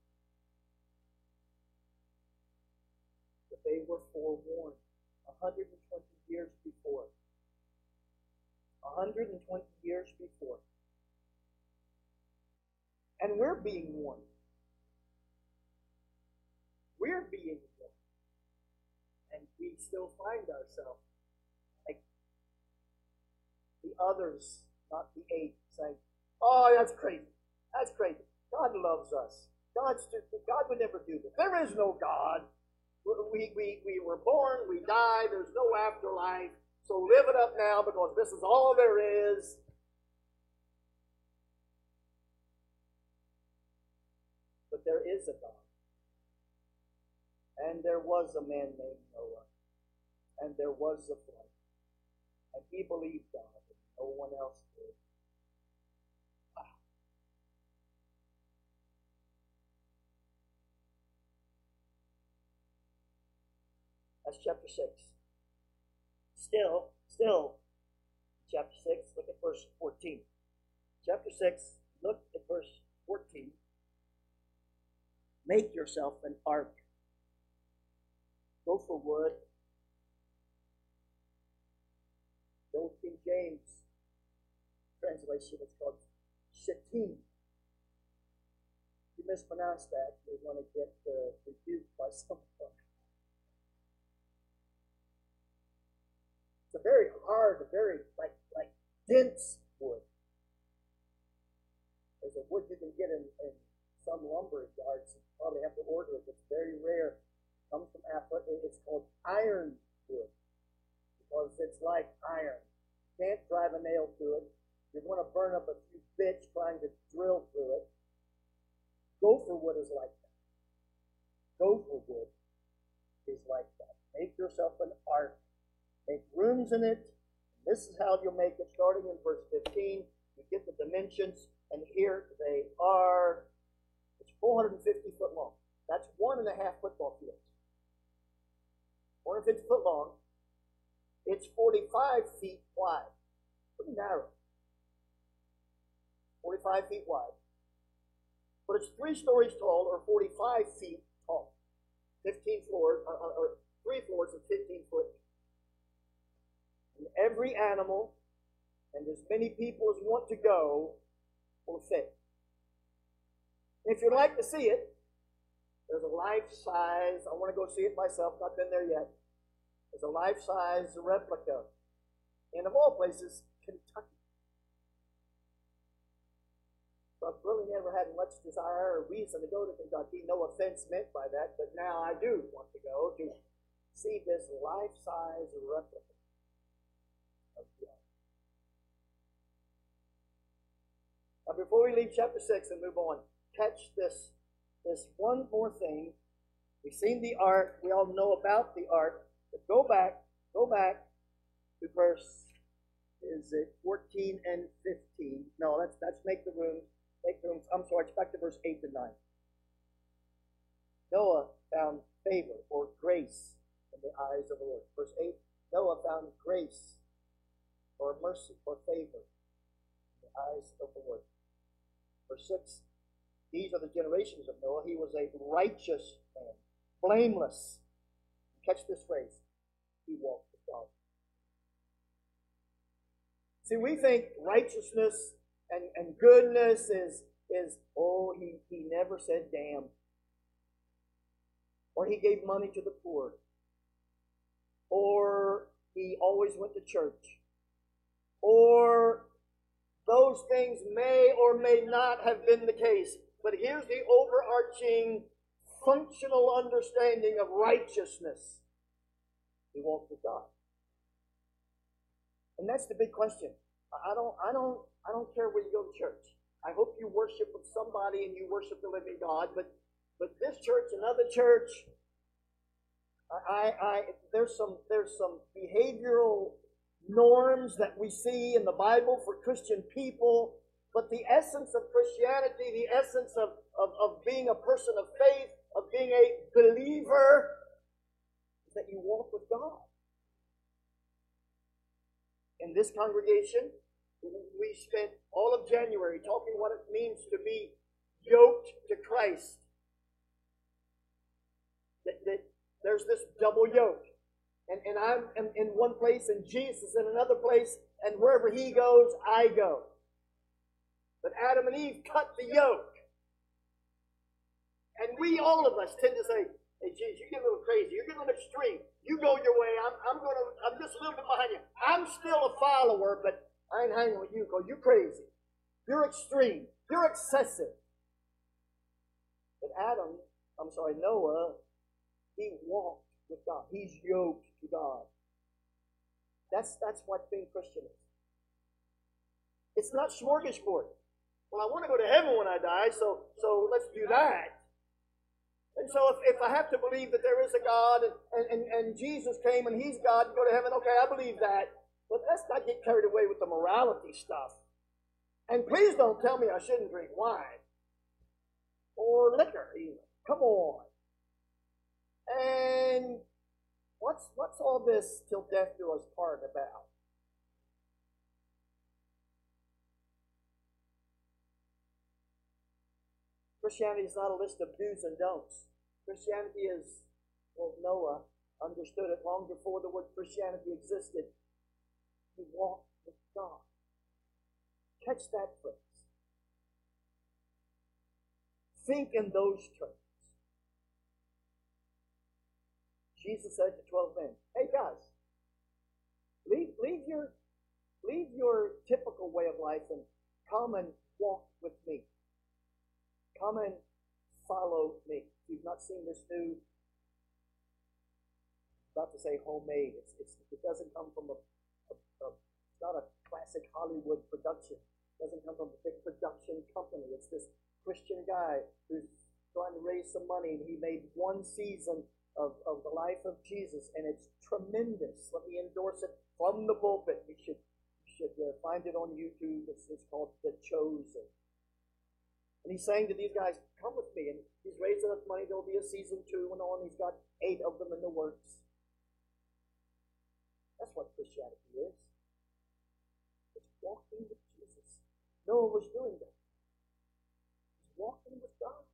But they were forewarned 120 years before. 120 years before. And we're being warned. We're being warned. And we still find ourselves like the others, not the eight, saying, Oh, that's crazy. That's crazy. God loves us. God's God would never do this. There is no God. We, we, we were born, we die, there's no afterlife. So live it up now because this is all there is. But there is a God. And there was a man named Noah. And there was a flood. And he believed God. And no one else did. That's chapter 6. Still, still, chapter 6, look at verse 14. Chapter 6, look at verse 14. Make yourself an ark. Gopher wood. The old King James translation is called Shittim. You mispronounce that, you're going to get uh, rebuked by someone. A very hard, very like like dense wood. There's a wood you can get in, in some lumber yards. You probably have to order it. It's very rare. It comes from Africa. It's called iron wood because it's like iron. You can't drive a nail through it. You're going to burn up a few bits trying to drill through it. Gopher wood is like that. Gopher wood is like that. Make yourself an ark. Make rooms in it. This is how you'll make it, starting in verse 15. You get the dimensions, and here they are. It's 450 foot long. That's one and a half football fields. 450 foot long. It's 45 feet wide. Pretty narrow. 45 feet wide. But it's three stories tall or 45 feet tall. 15 floors, or, uh, uh, or three floors of 15 foot. And every animal and as many people as want to go will fit. If you'd like to see it, there's a life size, I want to go see it myself, not been there yet. There's a life size replica. And of all places, Kentucky. I've really never had much desire or reason to go to Kentucky. No offense meant by that, but now I do want to go to see this life-size replica of. Now, before we leave chapter 6 and move on, catch this, this one more thing. We've seen the ark. We all know about the ark. But go back, go back to verse, is it 14 and 15? No, let's, let's make the room, make the room, I'm sorry, it's back to verse 8 to 9. Noah found favor or grace in the eyes of the Lord. Verse 8, Noah found grace or mercy or favor in the eyes of the Lord. Verse 6, these are the generations of Noah. He was a righteous man, blameless. Catch this phrase. He walked with God. See, we think righteousness and, and goodness is, is, oh, he, he never said damn. Or he gave money to the poor. Or he always went to church. Or those things may or may not have been the case. But here's the overarching functional understanding of righteousness. He walked with God. And that's the big question. I don't, I don't, I don't care where you go to church. I hope you worship with somebody and you worship the living God, but but this church, another church, I, I there's some there's some behavioral norms that we see in the Bible for Christian people, but the essence of Christianity, the essence of, of, of being a person of faith, of being a believer, is that you walk with God. In this congregation, we spent all of January talking what it means to be yoked to Christ. That, that there's this double yoke. And, and I'm in, one place and Jesus in another place, and wherever he goes, I go. But Adam and Eve cut the yoke. And we, all of us, tend to say, hey, Jesus, you get a little crazy. You're getting a little extreme. You go your way. I'm, I'm going to, I'm just a little bit behind you. I'm still a follower, but I ain't hanging with you because you're crazy. You're extreme. You're excessive. But Adam, I'm sorry, Noah, he walked with God. He's yoked God. That's, that's what being Christian is. It's not smorgasbord. Well, I want to go to heaven when I die, so, so let's do that. And so if, if I have to believe that there is a God and, and, and Jesus came and he's God and go to heaven, okay, I believe that. But let's not get carried away with the morality stuff. And please don't tell me I shouldn't drink wine or liquor even. Come on. And what's what's all this till death do us part about? Christianity is not a list of do's and don'ts. Christianity is, well, Noah understood it long before the word Christianity existed. He walked with God. Catch that phrase. Think in those terms. Jesus said to 12 men, Hey guys, leave, leave, your, leave your typical way of life and come and walk with me. Come and follow me. If you've not seen this new, about to say homemade, it's, it's, it doesn't come from a, a, a, it's not a classic Hollywood production. It doesn't come from a big production company. It's this Christian guy who's trying to raise some money and he made one season of, of the life of Jesus and it's tremendous. Let me endorse it from the pulpit. You should, you should uh, find it on YouTube. It's, it's called The Chosen. And he's saying to these guys, come with me. And he's raised enough money, there'll be a season two and on. He's got eight of them in the works. That's what Christianity is. It's walking with Jesus. Noah was doing that. He's walking with God.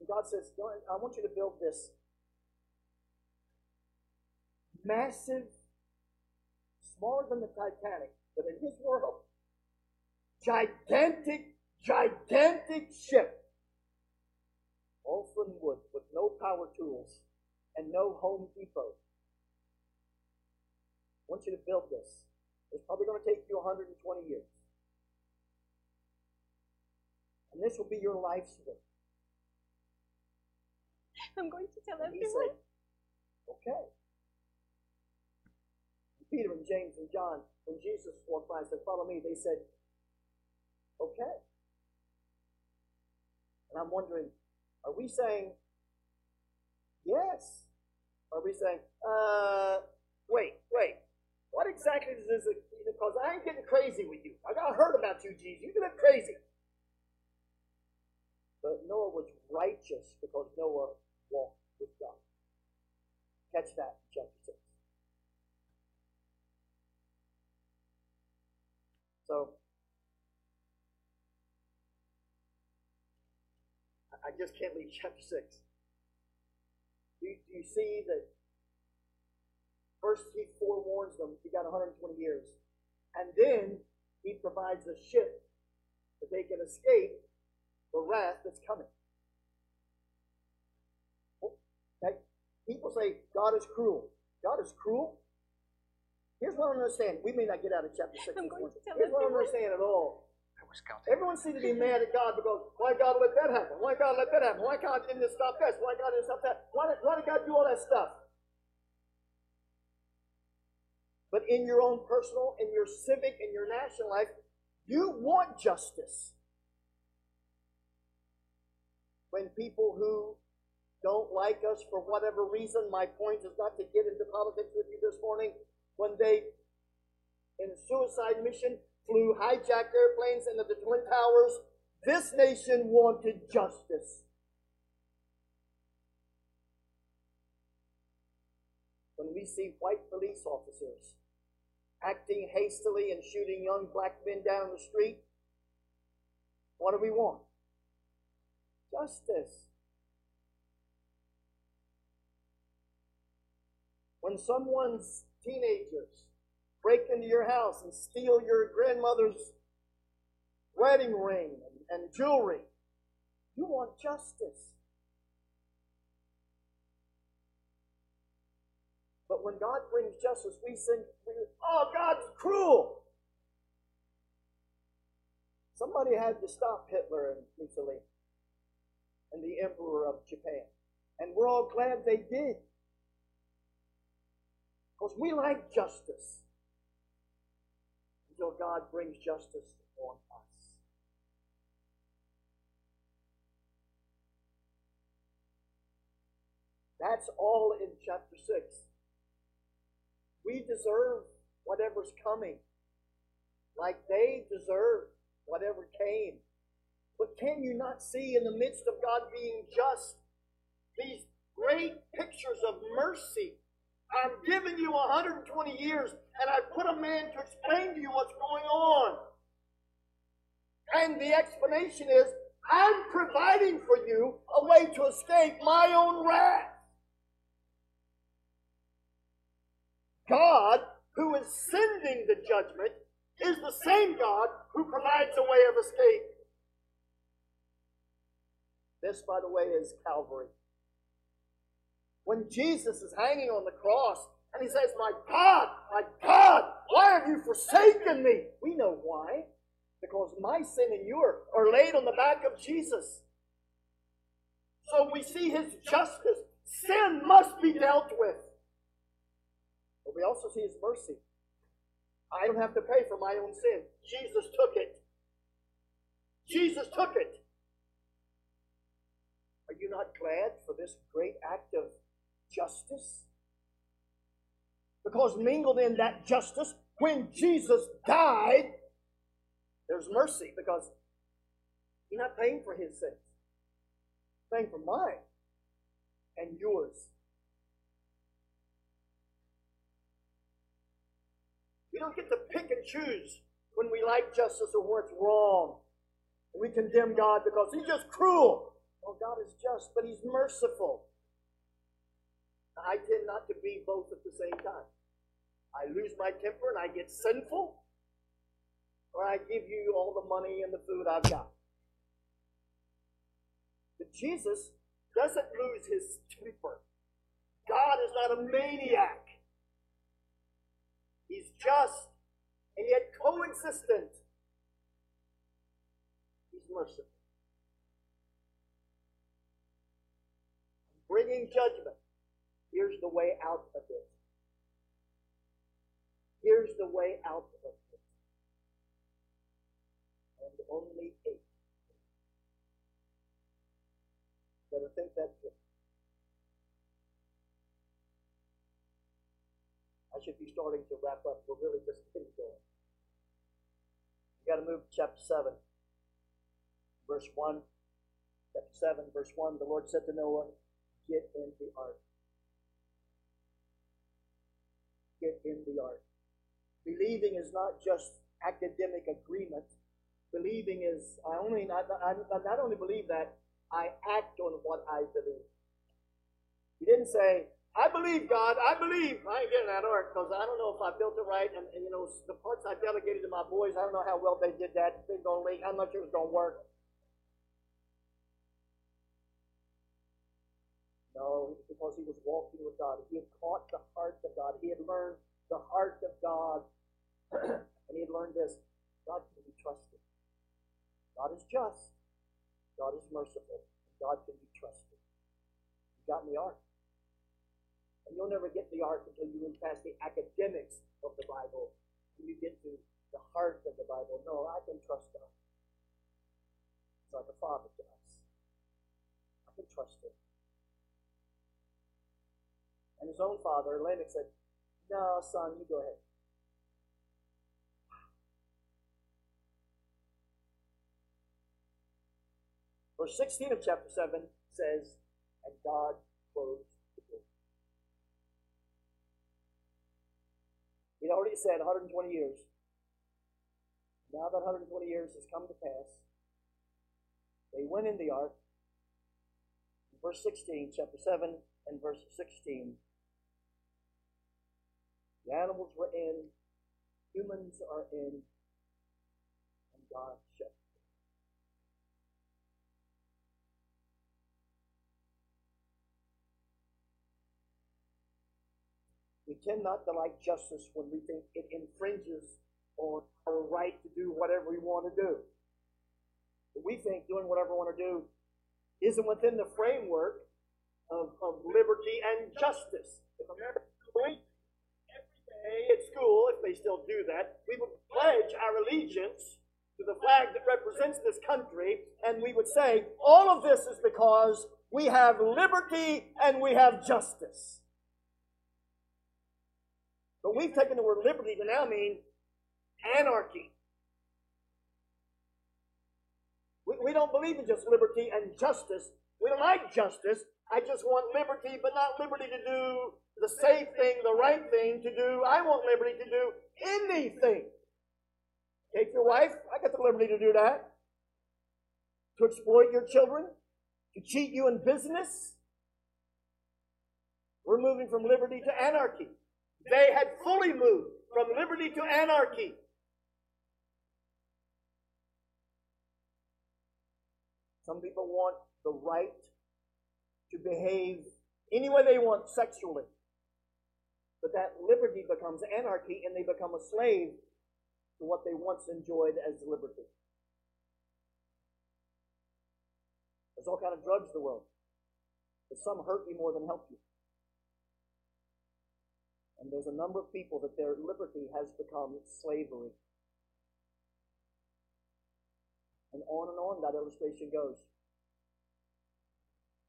And God says, I want you to build this massive, smaller than the Titanic, but in his world, gigantic gigantic ship, all from wood, with no power tools and no Home Depot. I want you to build this. It's probably going to take you 120 years. And this will be your life's work. I'm going to tell everyone. said, okay. Peter and James and John, when Jesus walked by and said, follow me, they said, okay. And I'm wondering, are we saying yes? Are we saying, uh, wait, wait, what exactly is this? Because I ain't getting crazy with you. I got heard about you, Jesus. You're getting crazy. But Noah was righteous because Noah walked with God. Catch that in chapter 6. Just can't leave chapter 6. Do you, do you see that first he forewarns them, he got 120 years. And then he provides a ship that they can escape the wrath that's coming. Okay? People say God is cruel. God is cruel? Here's what I don't understand. We may not get out of chapter 6 I'm going to tell Here's what I don't everyone. understand at all. Was counting. Everyone seems to be mad at God because why God let that happen? Why God let that happen? Why God didn't stop this? Why God didn't stop that? Why did, why did God do all that stuff? But in your own personal, in your civic, in your national life, you want justice. When people who don't like us for whatever reason, my point is not to get into politics with you this morning, when they, in a suicide mission, flew hijacked airplanes into the Twin Towers, this nation wanted justice. When we see white police officers acting hastily and shooting young black men down the street, what do we want? Justice. When someone's teenagers break into your house and steal your grandmother's wedding ring and, and jewelry, you want justice. But when God brings justice, we think, oh, God's cruel. Somebody had to stop Hitler and Mussolini and the Emperor of Japan. And we're all glad they did. Because we like justice until God brings justice on us. That's all in chapter 6. We deserve whatever's coming, like they deserve whatever came. But can you not see in the midst of God being just these great pictures of mercy? I'm giving you 120 years, and I put a man to explain to you what's going on. And the explanation is I'm providing for you a way to escape my own wrath. God, who is sending the judgment, is the same God who provides a way of escape. This, by the way, is Calvary. When Jesus is hanging on the cross and he says, My God, my God, why have you forsaken me? We know why. Because my sin and your are laid on the back of Jesus. So we see his justice. Sin must be dealt with. But we also see his mercy. I don't have to pay for my own sin. Jesus took it. Jesus took it. Are you not glad for this great act of justice? Because mingled in that justice, when Jesus died, there's mercy because you're not paying for his sins. Paying for mine and yours. We don't get to pick and choose when we like justice or when it's wrong. We condemn God because he's just cruel. Oh, God is just, but he's merciful. I tend not to be both at the same time. I lose my temper and I get sinful, or I give you all the money and the food I've got. But Jesus doesn't lose his temper. God is not a maniac. He's just and yet coexistent. He's merciful. Bringing judgment Here's the way out of it. Here's the way out of it. And only eight. Better think that through. I should be starting to wrap up. We're really just getting going. You got to move to chapter 7, verse 1. Chapter 7, verse 1. The Lord said to Noah, Get in the ark. Get in the ark. Believing is not just academic agreement. Believing is, I only not, I not only believe that, I act on what I believe. He didn't say, I believe God, I believe. I ain't getting that ark because I don't know if I built it right. And, and, you know, the parts I delegated to my boys, I don't know how well they did that. Going to leak. I'm not sure it's going to work. No, it's because he was walking with God. He had caught the heart of God. He had learned the heart of God. and he had learned this God can be trusted. God is just. God is merciful. God can be trusted. He got in the ark. And you'll never get the ark until you move past the academics of the Bible. When you get to the heart of the Bible. No, I can trust God. He's like a father to us. I can trust him. And his own father, Lamech, said, No, son, you go ahead. Verse 16 of chapter 7 says, And God closed the door. He'd already said 120 years. Now that 120 years has come to pass, they went in the ark. Verse 16, chapter 7 and verse 16. The animals were in, humans are in, and God shut We tend not to like justice when we think it infringes on our right to do whatever we want to do. But we think doing whatever we want to do isn't within the framework of, of liberty and justice. If at school, if they still do that, we would pledge our allegiance to the flag that represents this country, and we would say, all of this is because we have liberty and we have justice. But we've taken the word liberty to now mean anarchy. We, we don't believe in just liberty and justice. We don't like justice. I just want liberty, but not liberty to do the safe thing, the right thing to do. I want liberty to do anything. Take your wife, I got the liberty to do that. To exploit your children, to cheat you in business. We're moving from liberty to anarchy. They had fully moved from liberty to anarchy. Some people want the right to behave any way they want sexually. But that liberty becomes anarchy and they become a slave to what they once enjoyed as liberty. There's all kind of drugs in the world. But some hurt you more than help you. And there's a number of people that their liberty has become slavery. And on and on that illustration goes.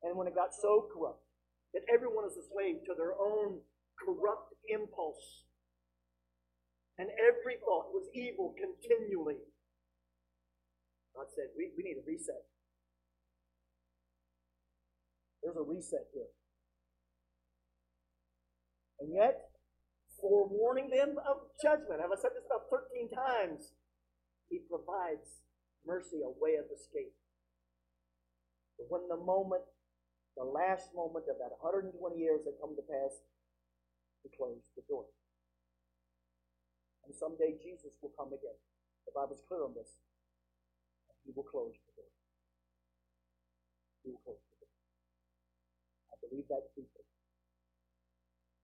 And when it got so corrupt that everyone is a slave to their own corrupt impulse, and every thought was evil continually, God said, we, we need a reset. There's a reset here. And yet, forewarning them of judgment. Have I said this about 13 times? He provides mercy, a way of escape. But when the moment, the last moment of that 120 years that come to pass, he closed the door. And someday Jesus will come again. The Bible's clear on this. He will close the door. He will close the door. I believe that deeply.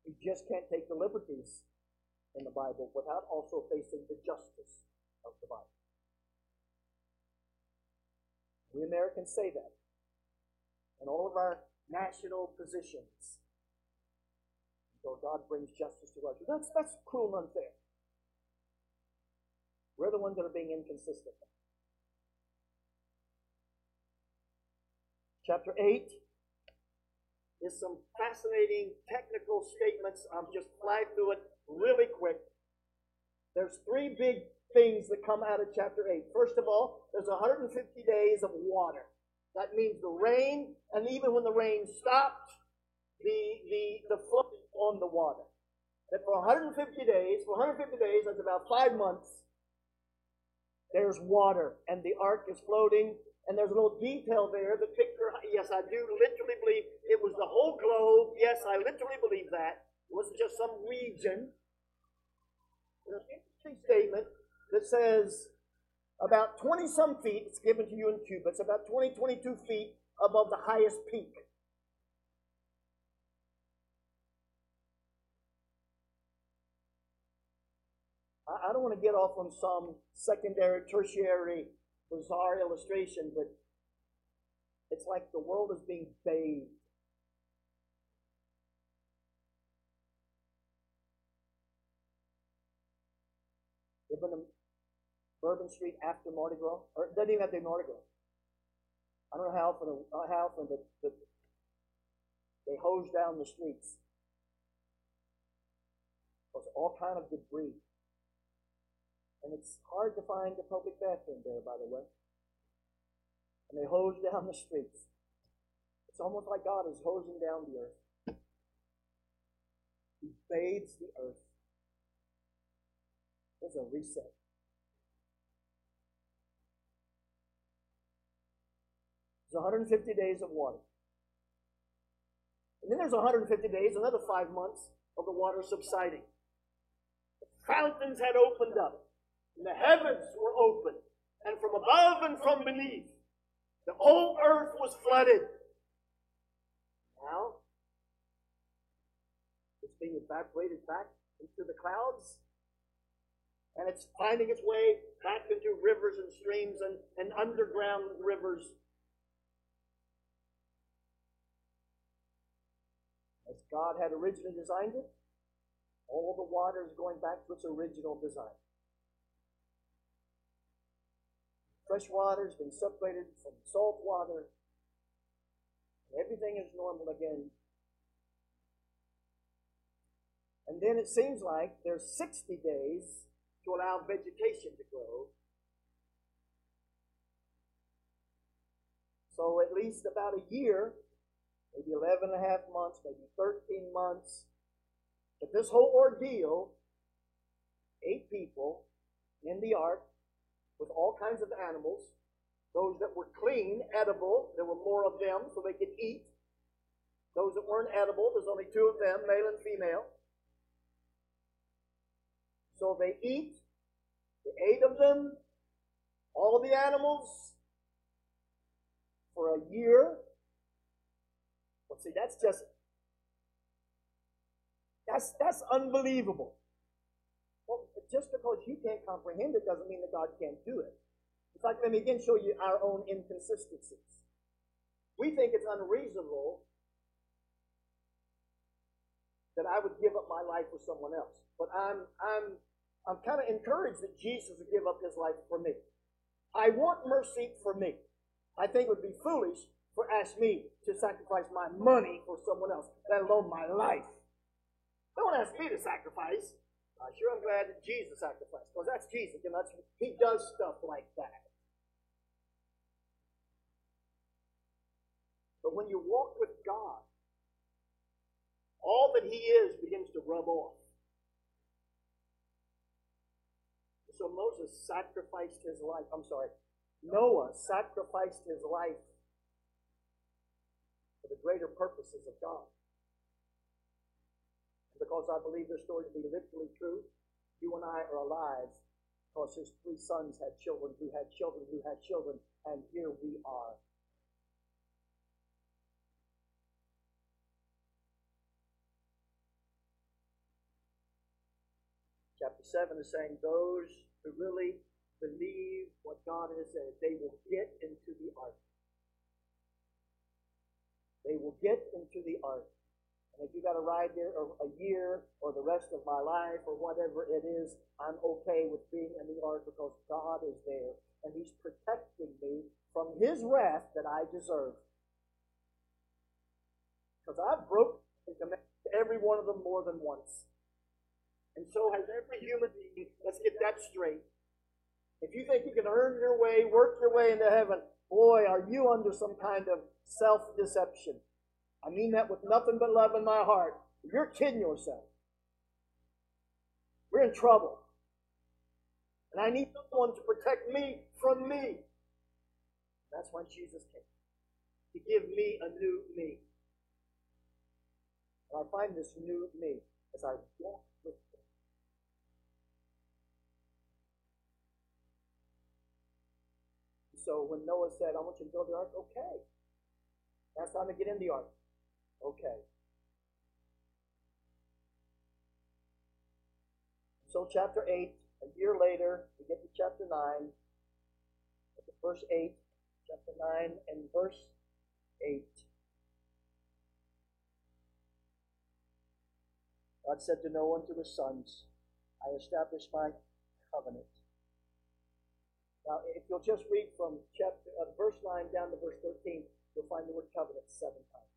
You just can't take the liberties in the Bible without also facing the justice of the Bible. We Americans say that. And all of our national positions. So God brings justice to us. That's, that's cruel and unfair. We're the ones that are being inconsistent. Chapter 8 is some fascinating technical statements. I'm just fly through it really quick. There's three big things that come out of chapter 8. First of all, there's 150 days of water. That means the rain, and even when the rain stopped, the, the, the flood on the water. That for 150 days, for 150 days, that's about five months, there's water, and the ark is floating, and there's a little detail there. The picture, yes, I do literally believe it was the whole globe. Yes, I literally believe that. It wasn't just some region. There's an interesting statement that says about 20 some feet, it's given to you in cubits, about 20, 22 feet above the highest peak. I, I don't want to get off on some secondary, tertiary, bizarre illustration, but it's like the world is being bathed. Bourbon Street after Mardi Gras, or it doesn't even have to be Mardi Gras. I don't know how often, how often, they hose down the streets. There's all kind of debris. And it's hard to find a public bathroom there, by the way. And they hose down the streets. It's almost like God is hosing down the earth. He bathes the earth. There's a reset. There's 150 days of water. And then there's 150 days, another five months of the water subsiding. The fountains had opened up, and the heavens were opened, and from above and from beneath, the whole earth was flooded. Now, it's being evaporated back into the clouds, and it's finding its way back into rivers and streams and, and underground rivers. God had originally designed it, all the water is going back to its original design. Fresh water has been separated from salt water. Everything is normal again. And then it seems like there's 60 days to allow vegetation to grow. So at least about a year, maybe 11 and a half months, maybe 13 months. But this whole ordeal, eight people in the ark with all kinds of animals, those that were clean, edible, there were more of them so they could eat. Those that weren't edible, there's only two of them, male and female. So they eat, the eight of them, all the animals, for a year. Well, see, that's just that's that's unbelievable. Well, just because you can't comprehend it doesn't mean that God can't do it. In fact, let me again show you our own inconsistencies. We think it's unreasonable that I would give up my life for someone else. But I'm I'm I'm kind of encouraged that Jesus would give up his life for me. I want mercy for me. I think it would be foolish for ask me to sacrifice my money for someone else, let alone my life. Don't ask me to sacrifice. Uh, sure, I'm glad that Jesus sacrificed, because that's Jesus, and that's He does stuff like that. But when you walk with God, all that He is begins to rub off. So Moses sacrificed his life. I'm sorry, Noah sacrificed his life for the greater purposes of God. And because I believe this story to be literally true, you and I are alive because his three sons had children who had children who had children, and here we are. Chapter 7 is saying those who really believe what God has said, they will get into the ark. They will get into the ark. And if you got to ride there a year or the rest of my life or whatever it is, I'm okay with being in the ark because God is there and He's protecting me from His wrath that I deserve. Because I've broken every one of them more than once. And so has every human being. Let's get that straight. If you think you can earn your way, work your way into heaven, boy, are you under some kind of self deception. I mean that with nothing but love in my heart. You're kidding yourself. We're in trouble. And I need someone to protect me from me. That's why Jesus came. To give me a new me. And I find this new me as I walk with Him. So when Noah said, I want you to build the ark, okay. That's time to get in the ark. Okay. So, chapter 8, a year later, we get to chapter 9, the verse 8, chapter 9, and verse 8. God said to Noah and to his sons, I establish my covenant. Now, if you'll just read from chapter uh, verse 9 down to verse 13, you'll find the word covenant seven times.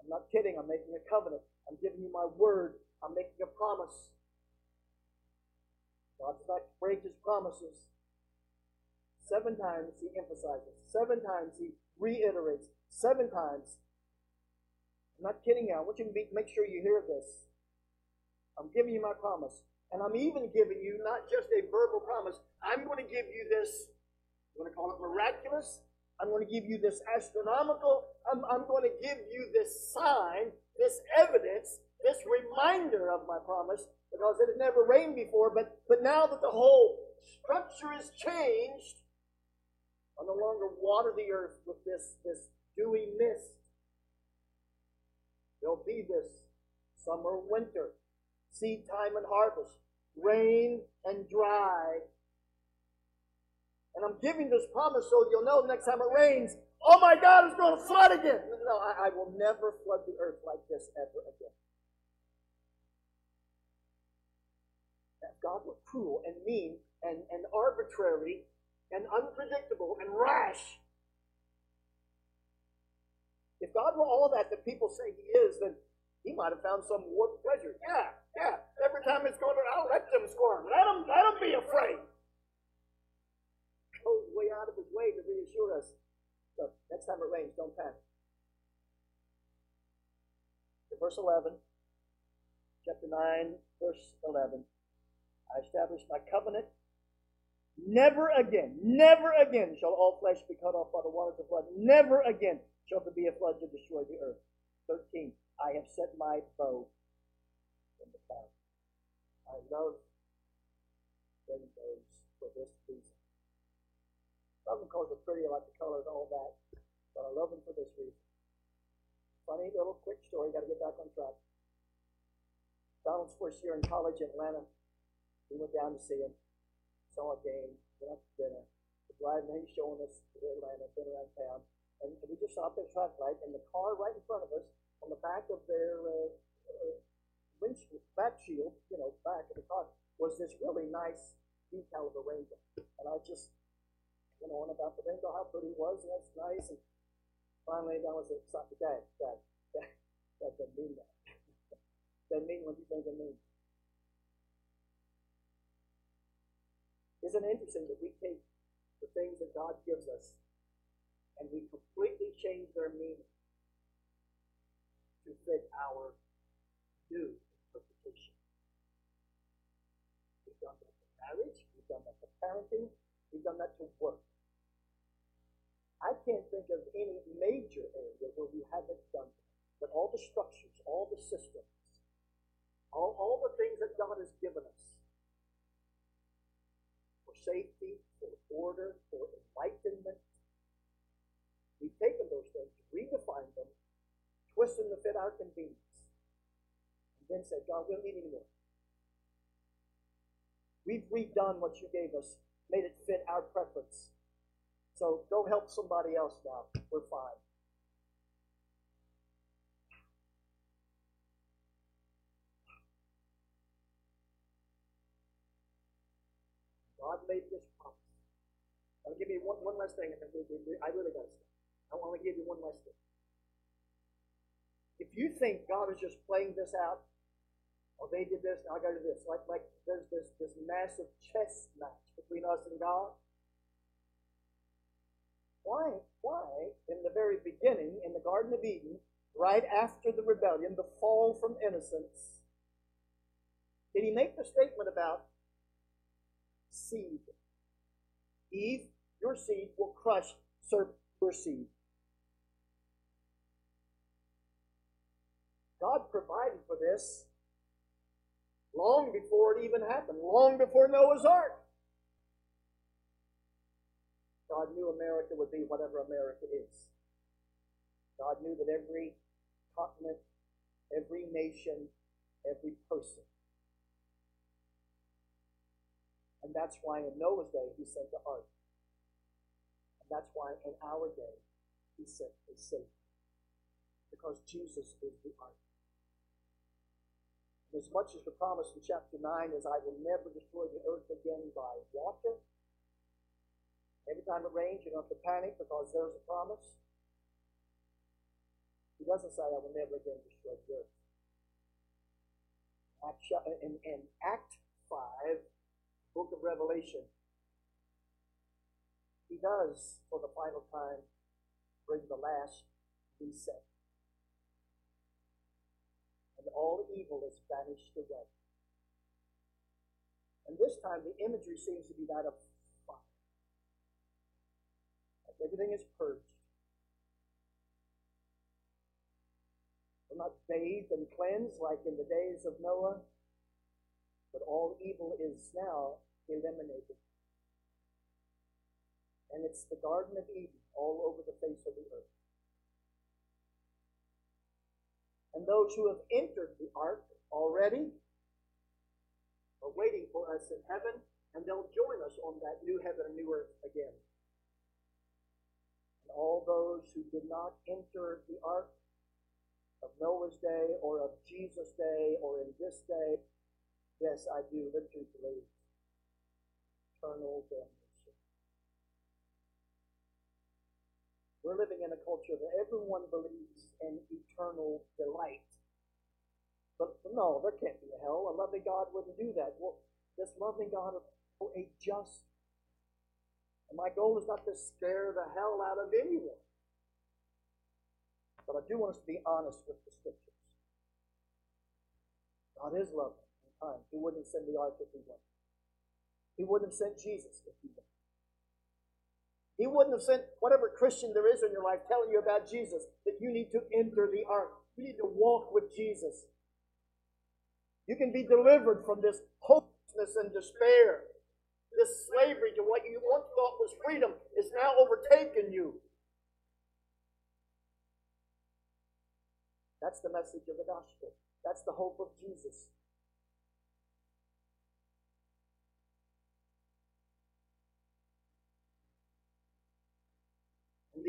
I'm not kidding. I'm making a covenant. I'm giving you my word. I'm making a promise. God does not break his promises. Seven times he emphasizes. Seven times he reiterates. Seven times I'm not kidding you. I want you to be, make sure you hear this. I'm giving you my promise. And I'm even giving you not just a verbal promise. I'm going to give you this, I'm going to call it miraculous. I'm going to give you this astronomical. I'm, I'm going to give you this sign, this evidence, this reminder of my promise because it had never rained before. But, but now that the whole structure is changed, I'll no longer water the earth with this, this dewy mist. There'll be this summer, winter, seed time and harvest, rain and dry. And I'm giving this promise so you'll know next time it rains, oh my God, it's going to flood again. No, I, I will never flood the earth like this ever again. If God were cruel and mean and, and arbitrary and unpredictable and rash, if God were all that that people say he is, then he might have found some warped pleasure. Yeah, yeah. Every time it's going to, I'll let them squirm. Let them, let them be afraid. Goes way out of his way to reassure us. So next time it rains, don't panic. Verse 11, chapter 9, verse 11. I establish my covenant. Never again, never again shall all flesh be cut off by the waters of flood. Never again shall there be a flood to destroy the earth. 13. I have set my bow in the cloud. I love rainbows for this reason. Love them because they're pretty, I like the colors, all that. But I love them for this reason. Funny little quick story, got to get back on track. Donald's first year in college in Atlanta. We went down to see him, saw a game, went out to dinner. The drive, and he's showing us Atlanta, been around town. And we just stopped at a traffic light, and the car right in front of us, on the back of their uh, uh, windshield, back shield, you know, back of the car, was this really nice decal of a rainbow. And I just went on about the rainbow, how pretty it was, and that's nice. And finally, that was it. Stop the dad, dad, dad, that doesn't mean that. doesn't mean what you think it means. Isn't it interesting that we take the things that God gives us and we completely change their meaning to fit our new interpretation. We've done that to marriage, we've done that to parenting, we've done that to work. I can't think of any major area where we haven't done that. But all the structures, all the systems, all, all the things that God has given us for safety, for order, for enlightenment, We've taken those things, redefined them, twisted them to fit our convenience, and then said, God, we don't need any more. We've redone what you gave us, made it fit our preference. So go help somebody else now. We're fine. God made this promise. I'll give you one, one last thing, and then I really got to stop. I want to give you one last thing. If you think God is just playing this out or they did this, now I got to do this, like like there's this this massive chess match between us and God. Why why in the very beginning in the Garden of Eden, right after the rebellion, the fall from innocence, did he make the statement about seed? Eve, your seed will crush serpent your seed. God provided for this long before it even happened, long before Noah's Ark. God knew America would be whatever America is. God knew that every continent, every nation, every person. And that's why in Noah's day he sent the ark. And that's why in our day he sent a Savior. Because Jesus is the ark. As much as the promise in chapter 9 is, I will never destroy the earth again by water. Every time it rains, you don't have to panic because there's a promise. He doesn't say, I will never again destroy the earth. In, in Act 5, book of Revelation, he does, for the final time, bring the last reset all evil is banished away. And this time the imagery seems to be that of fire. Like everything is purged. We're not bathed and cleansed like in the days of Noah, but all evil is now eliminated. And it's the Garden of Eden all over the face of the earth. And those who have entered the ark already are waiting for us in heaven, and they'll join us on that new heaven and new earth again. And all those who did not enter the ark of Noah's day or of Jesus' day or in this day, yes, I do literally believe eternal damnation. We're living in a culture that everyone believes in eternal delight. But no, there can't be a hell. A loving God wouldn't do that. Well, this loving God is a just. And my goal is not to scare the hell out of anyone. But I do want us to be honest with the scriptures. God is loving and kind. He wouldn't send the ark if he wouldn't. He wouldn't have sent Jesus if he wouldn't. He wouldn't have sent whatever Christian there is in your life telling you about Jesus, that you need to enter the ark. You need to walk with Jesus. You can be delivered from this hopelessness and despair. This slavery to what you once thought was freedom is now overtaken you. That's the message of the gospel. That's the hope of Jesus.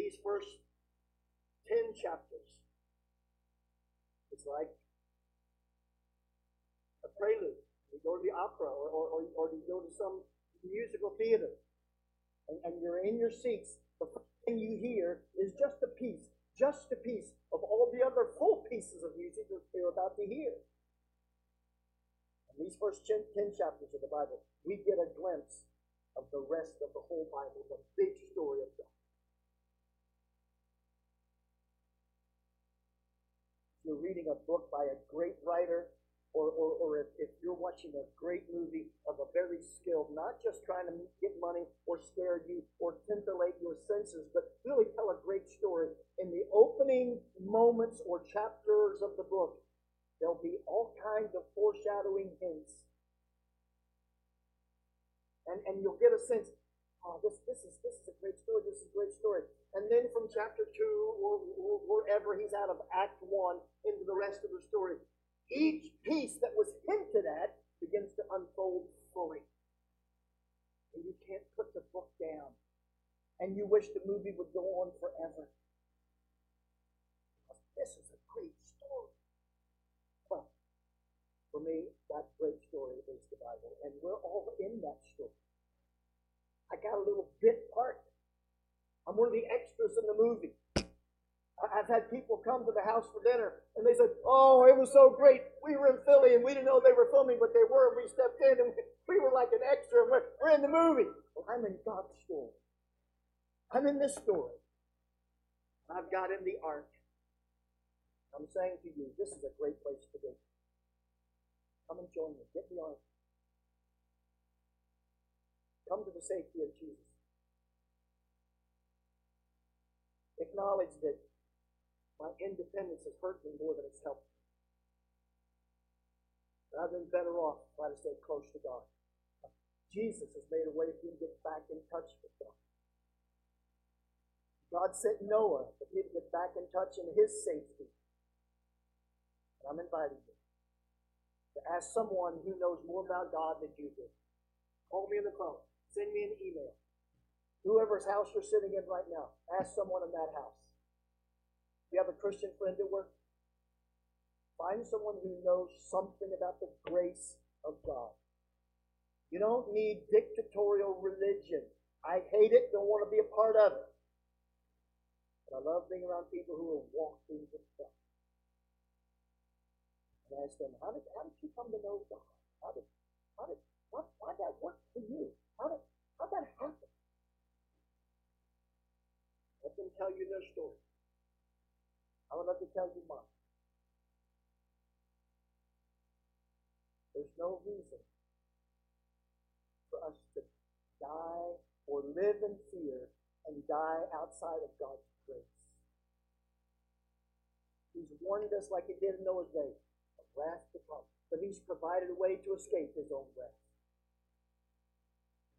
These first 10 chapters, it's like a prelude. You go to the opera or, or, or, or you go to some musical theater and, and you're in your seats. The first thing you hear is just a piece, just a piece of all the other full pieces of music that you're about to hear. In these first 10, 10 chapters of the Bible, we get a glimpse of the rest of the whole Bible, the big story of God. You're reading a book by a great writer, or, or, or if, if you're watching a great movie of a very skilled, not just trying to get money or scare you or titillate your senses, but really tell a great story. In the opening moments or chapters of the book, there'll be all kinds of foreshadowing hints. And, and you'll get a sense, oh, this, this, is, this is a great story, this is a great story. And then from chapter 2 or, or wherever he's out of Act 1 into the rest of the story, each piece that was hinted at begins to unfold fully. And you can't put the book down. And you wish the movie would go on forever. Because This is a great story. Well, for me, that great story is the Bible. And we're all in that story. I got a little bit part. I'm one of the movie. I've had people come to the house for dinner and they said, Oh, it was so great. We were in Philly and we didn't know they were filming, but they were. We stepped in and we were like an extra. And we're, we're in the movie. Well, I'm in God's story. I'm in this story. I've got in the ark. I'm saying to you, this is a great place to be. Come and join me. Get the ark. Come to the safety of Jesus. Acknowledge that my independence has hurt me more than it's helped me. I've been better off trying to stay close to God. Jesus has made a way for you to get back in touch with God. God sent Noah for you to get back in touch in his safety. And I'm inviting you to ask someone who knows more about God than you do. Call me on the phone. Send me an email. Whoever's house you're sitting in right now, ask someone in that house. You have a Christian friend at work? Find someone who knows something about the grace of God. You don't need dictatorial religion. I hate it, don't want to be a part of it. But I love being around people who are walking with God. And I ask them, how did, how did you come to know God? How did, how did, what, why did that work for you? How did, how did that happen? Let them tell you their story. I would love to tell you mine. There's no reason for us to die or live in fear and die outside of God's grace. He's warned us like he did in Noah's day of wrath to come, but he's provided a way to escape his own wrath.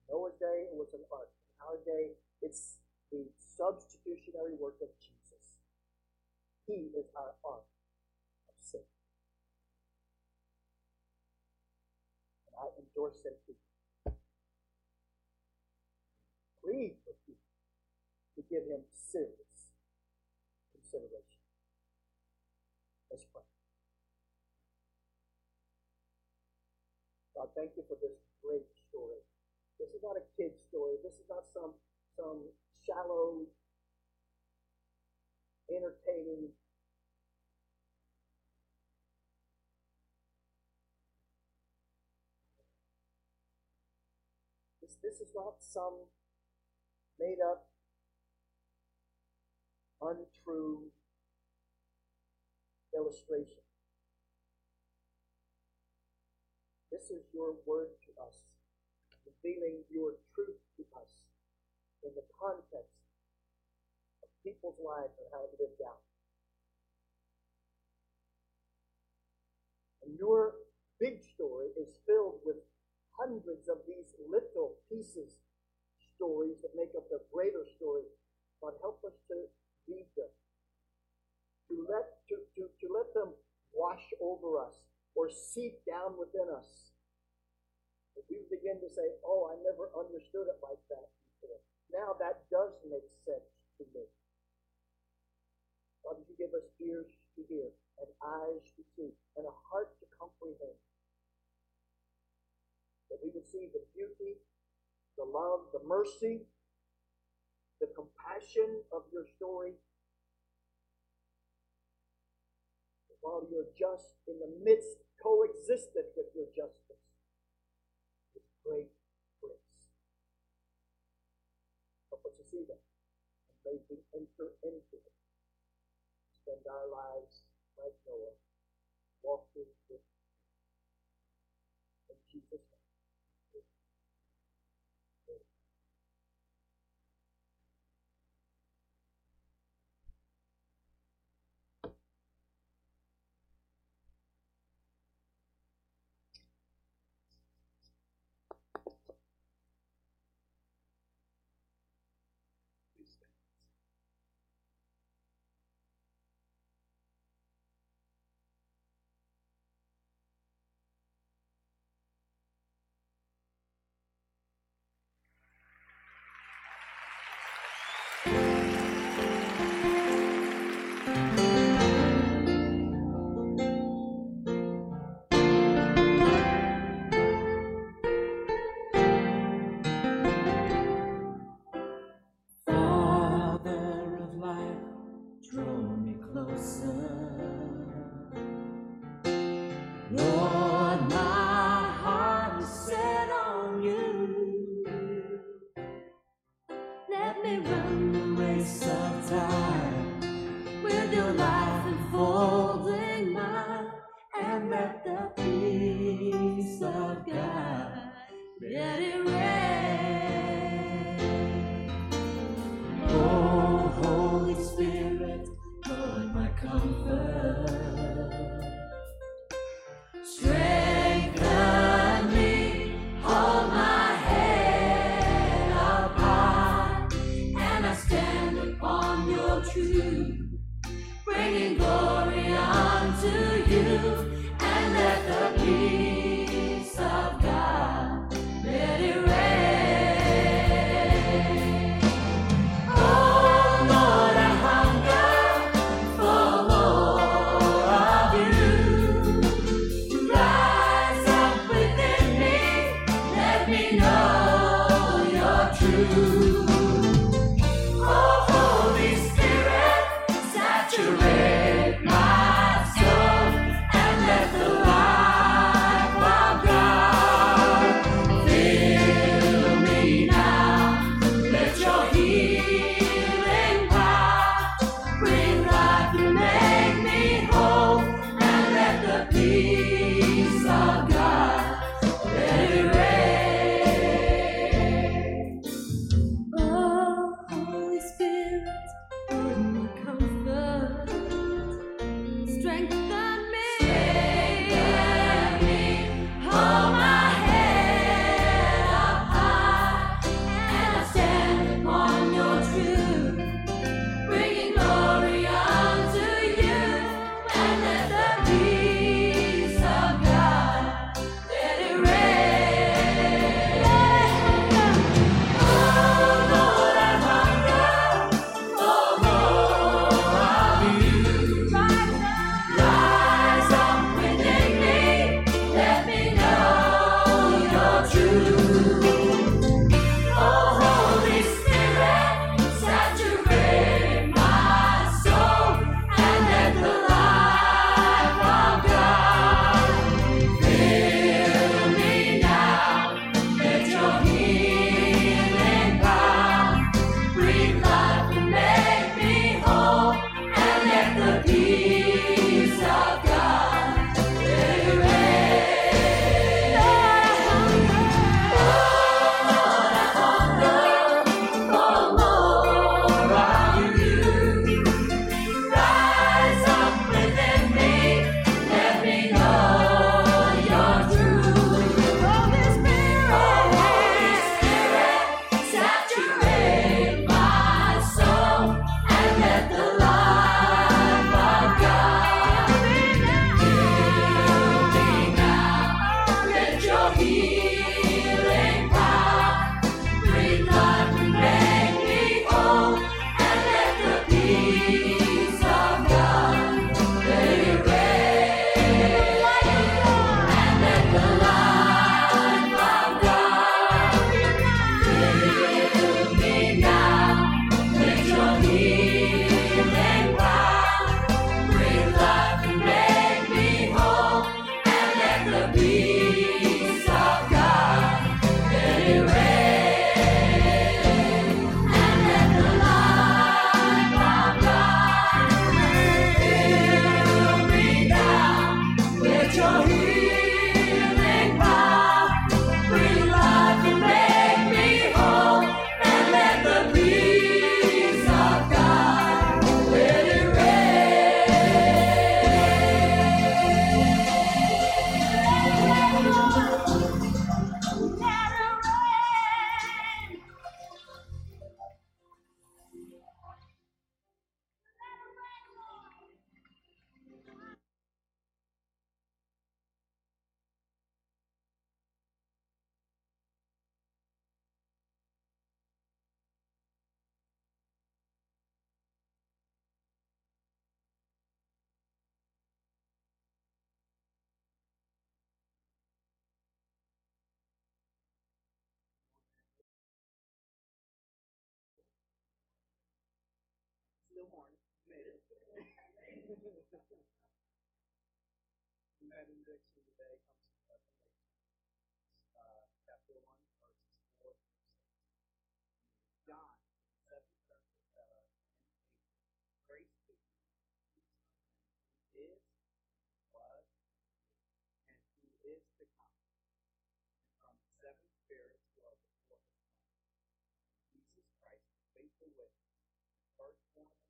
Noah's day, it was an ark. Our day, it's the substitutionary work of Jesus. He is our ark of safety. And I endorse him to you. Plead with you to give him serious consideration. Let's pray. God, thank you for this great story. This is not a kid's story. This is not some some shallow, entertaining This, this is not some made up, untrue illustration. This is your word to us, revealing your truth in the context of people's lives and how it lived out. And your big story is filled with hundreds of these little pieces, stories that make up the greater story. God, help us to read them, to let to, to, to let them wash over us or seep down within us. If we begin to say, "Oh, I never understood it like that before," now that does make sense to me. Would you give us ears to hear and eyes to see and a heart to comprehend? that we would see the beauty, the love, the mercy, the compassion of your story. While you're just in the midst, coexistent with your justice, with great That. And they can enter into it. Spend our lives like Noah, walking with in Jesus' United Addiction today comes from Revelation, uh, chapter 1, verses 4 through 6. John, the seventh church uh, in grace to you, who is, was, and who is to come, and from the seven spirits who are before the throne. Jesus Christ, the faithful witness, firstborn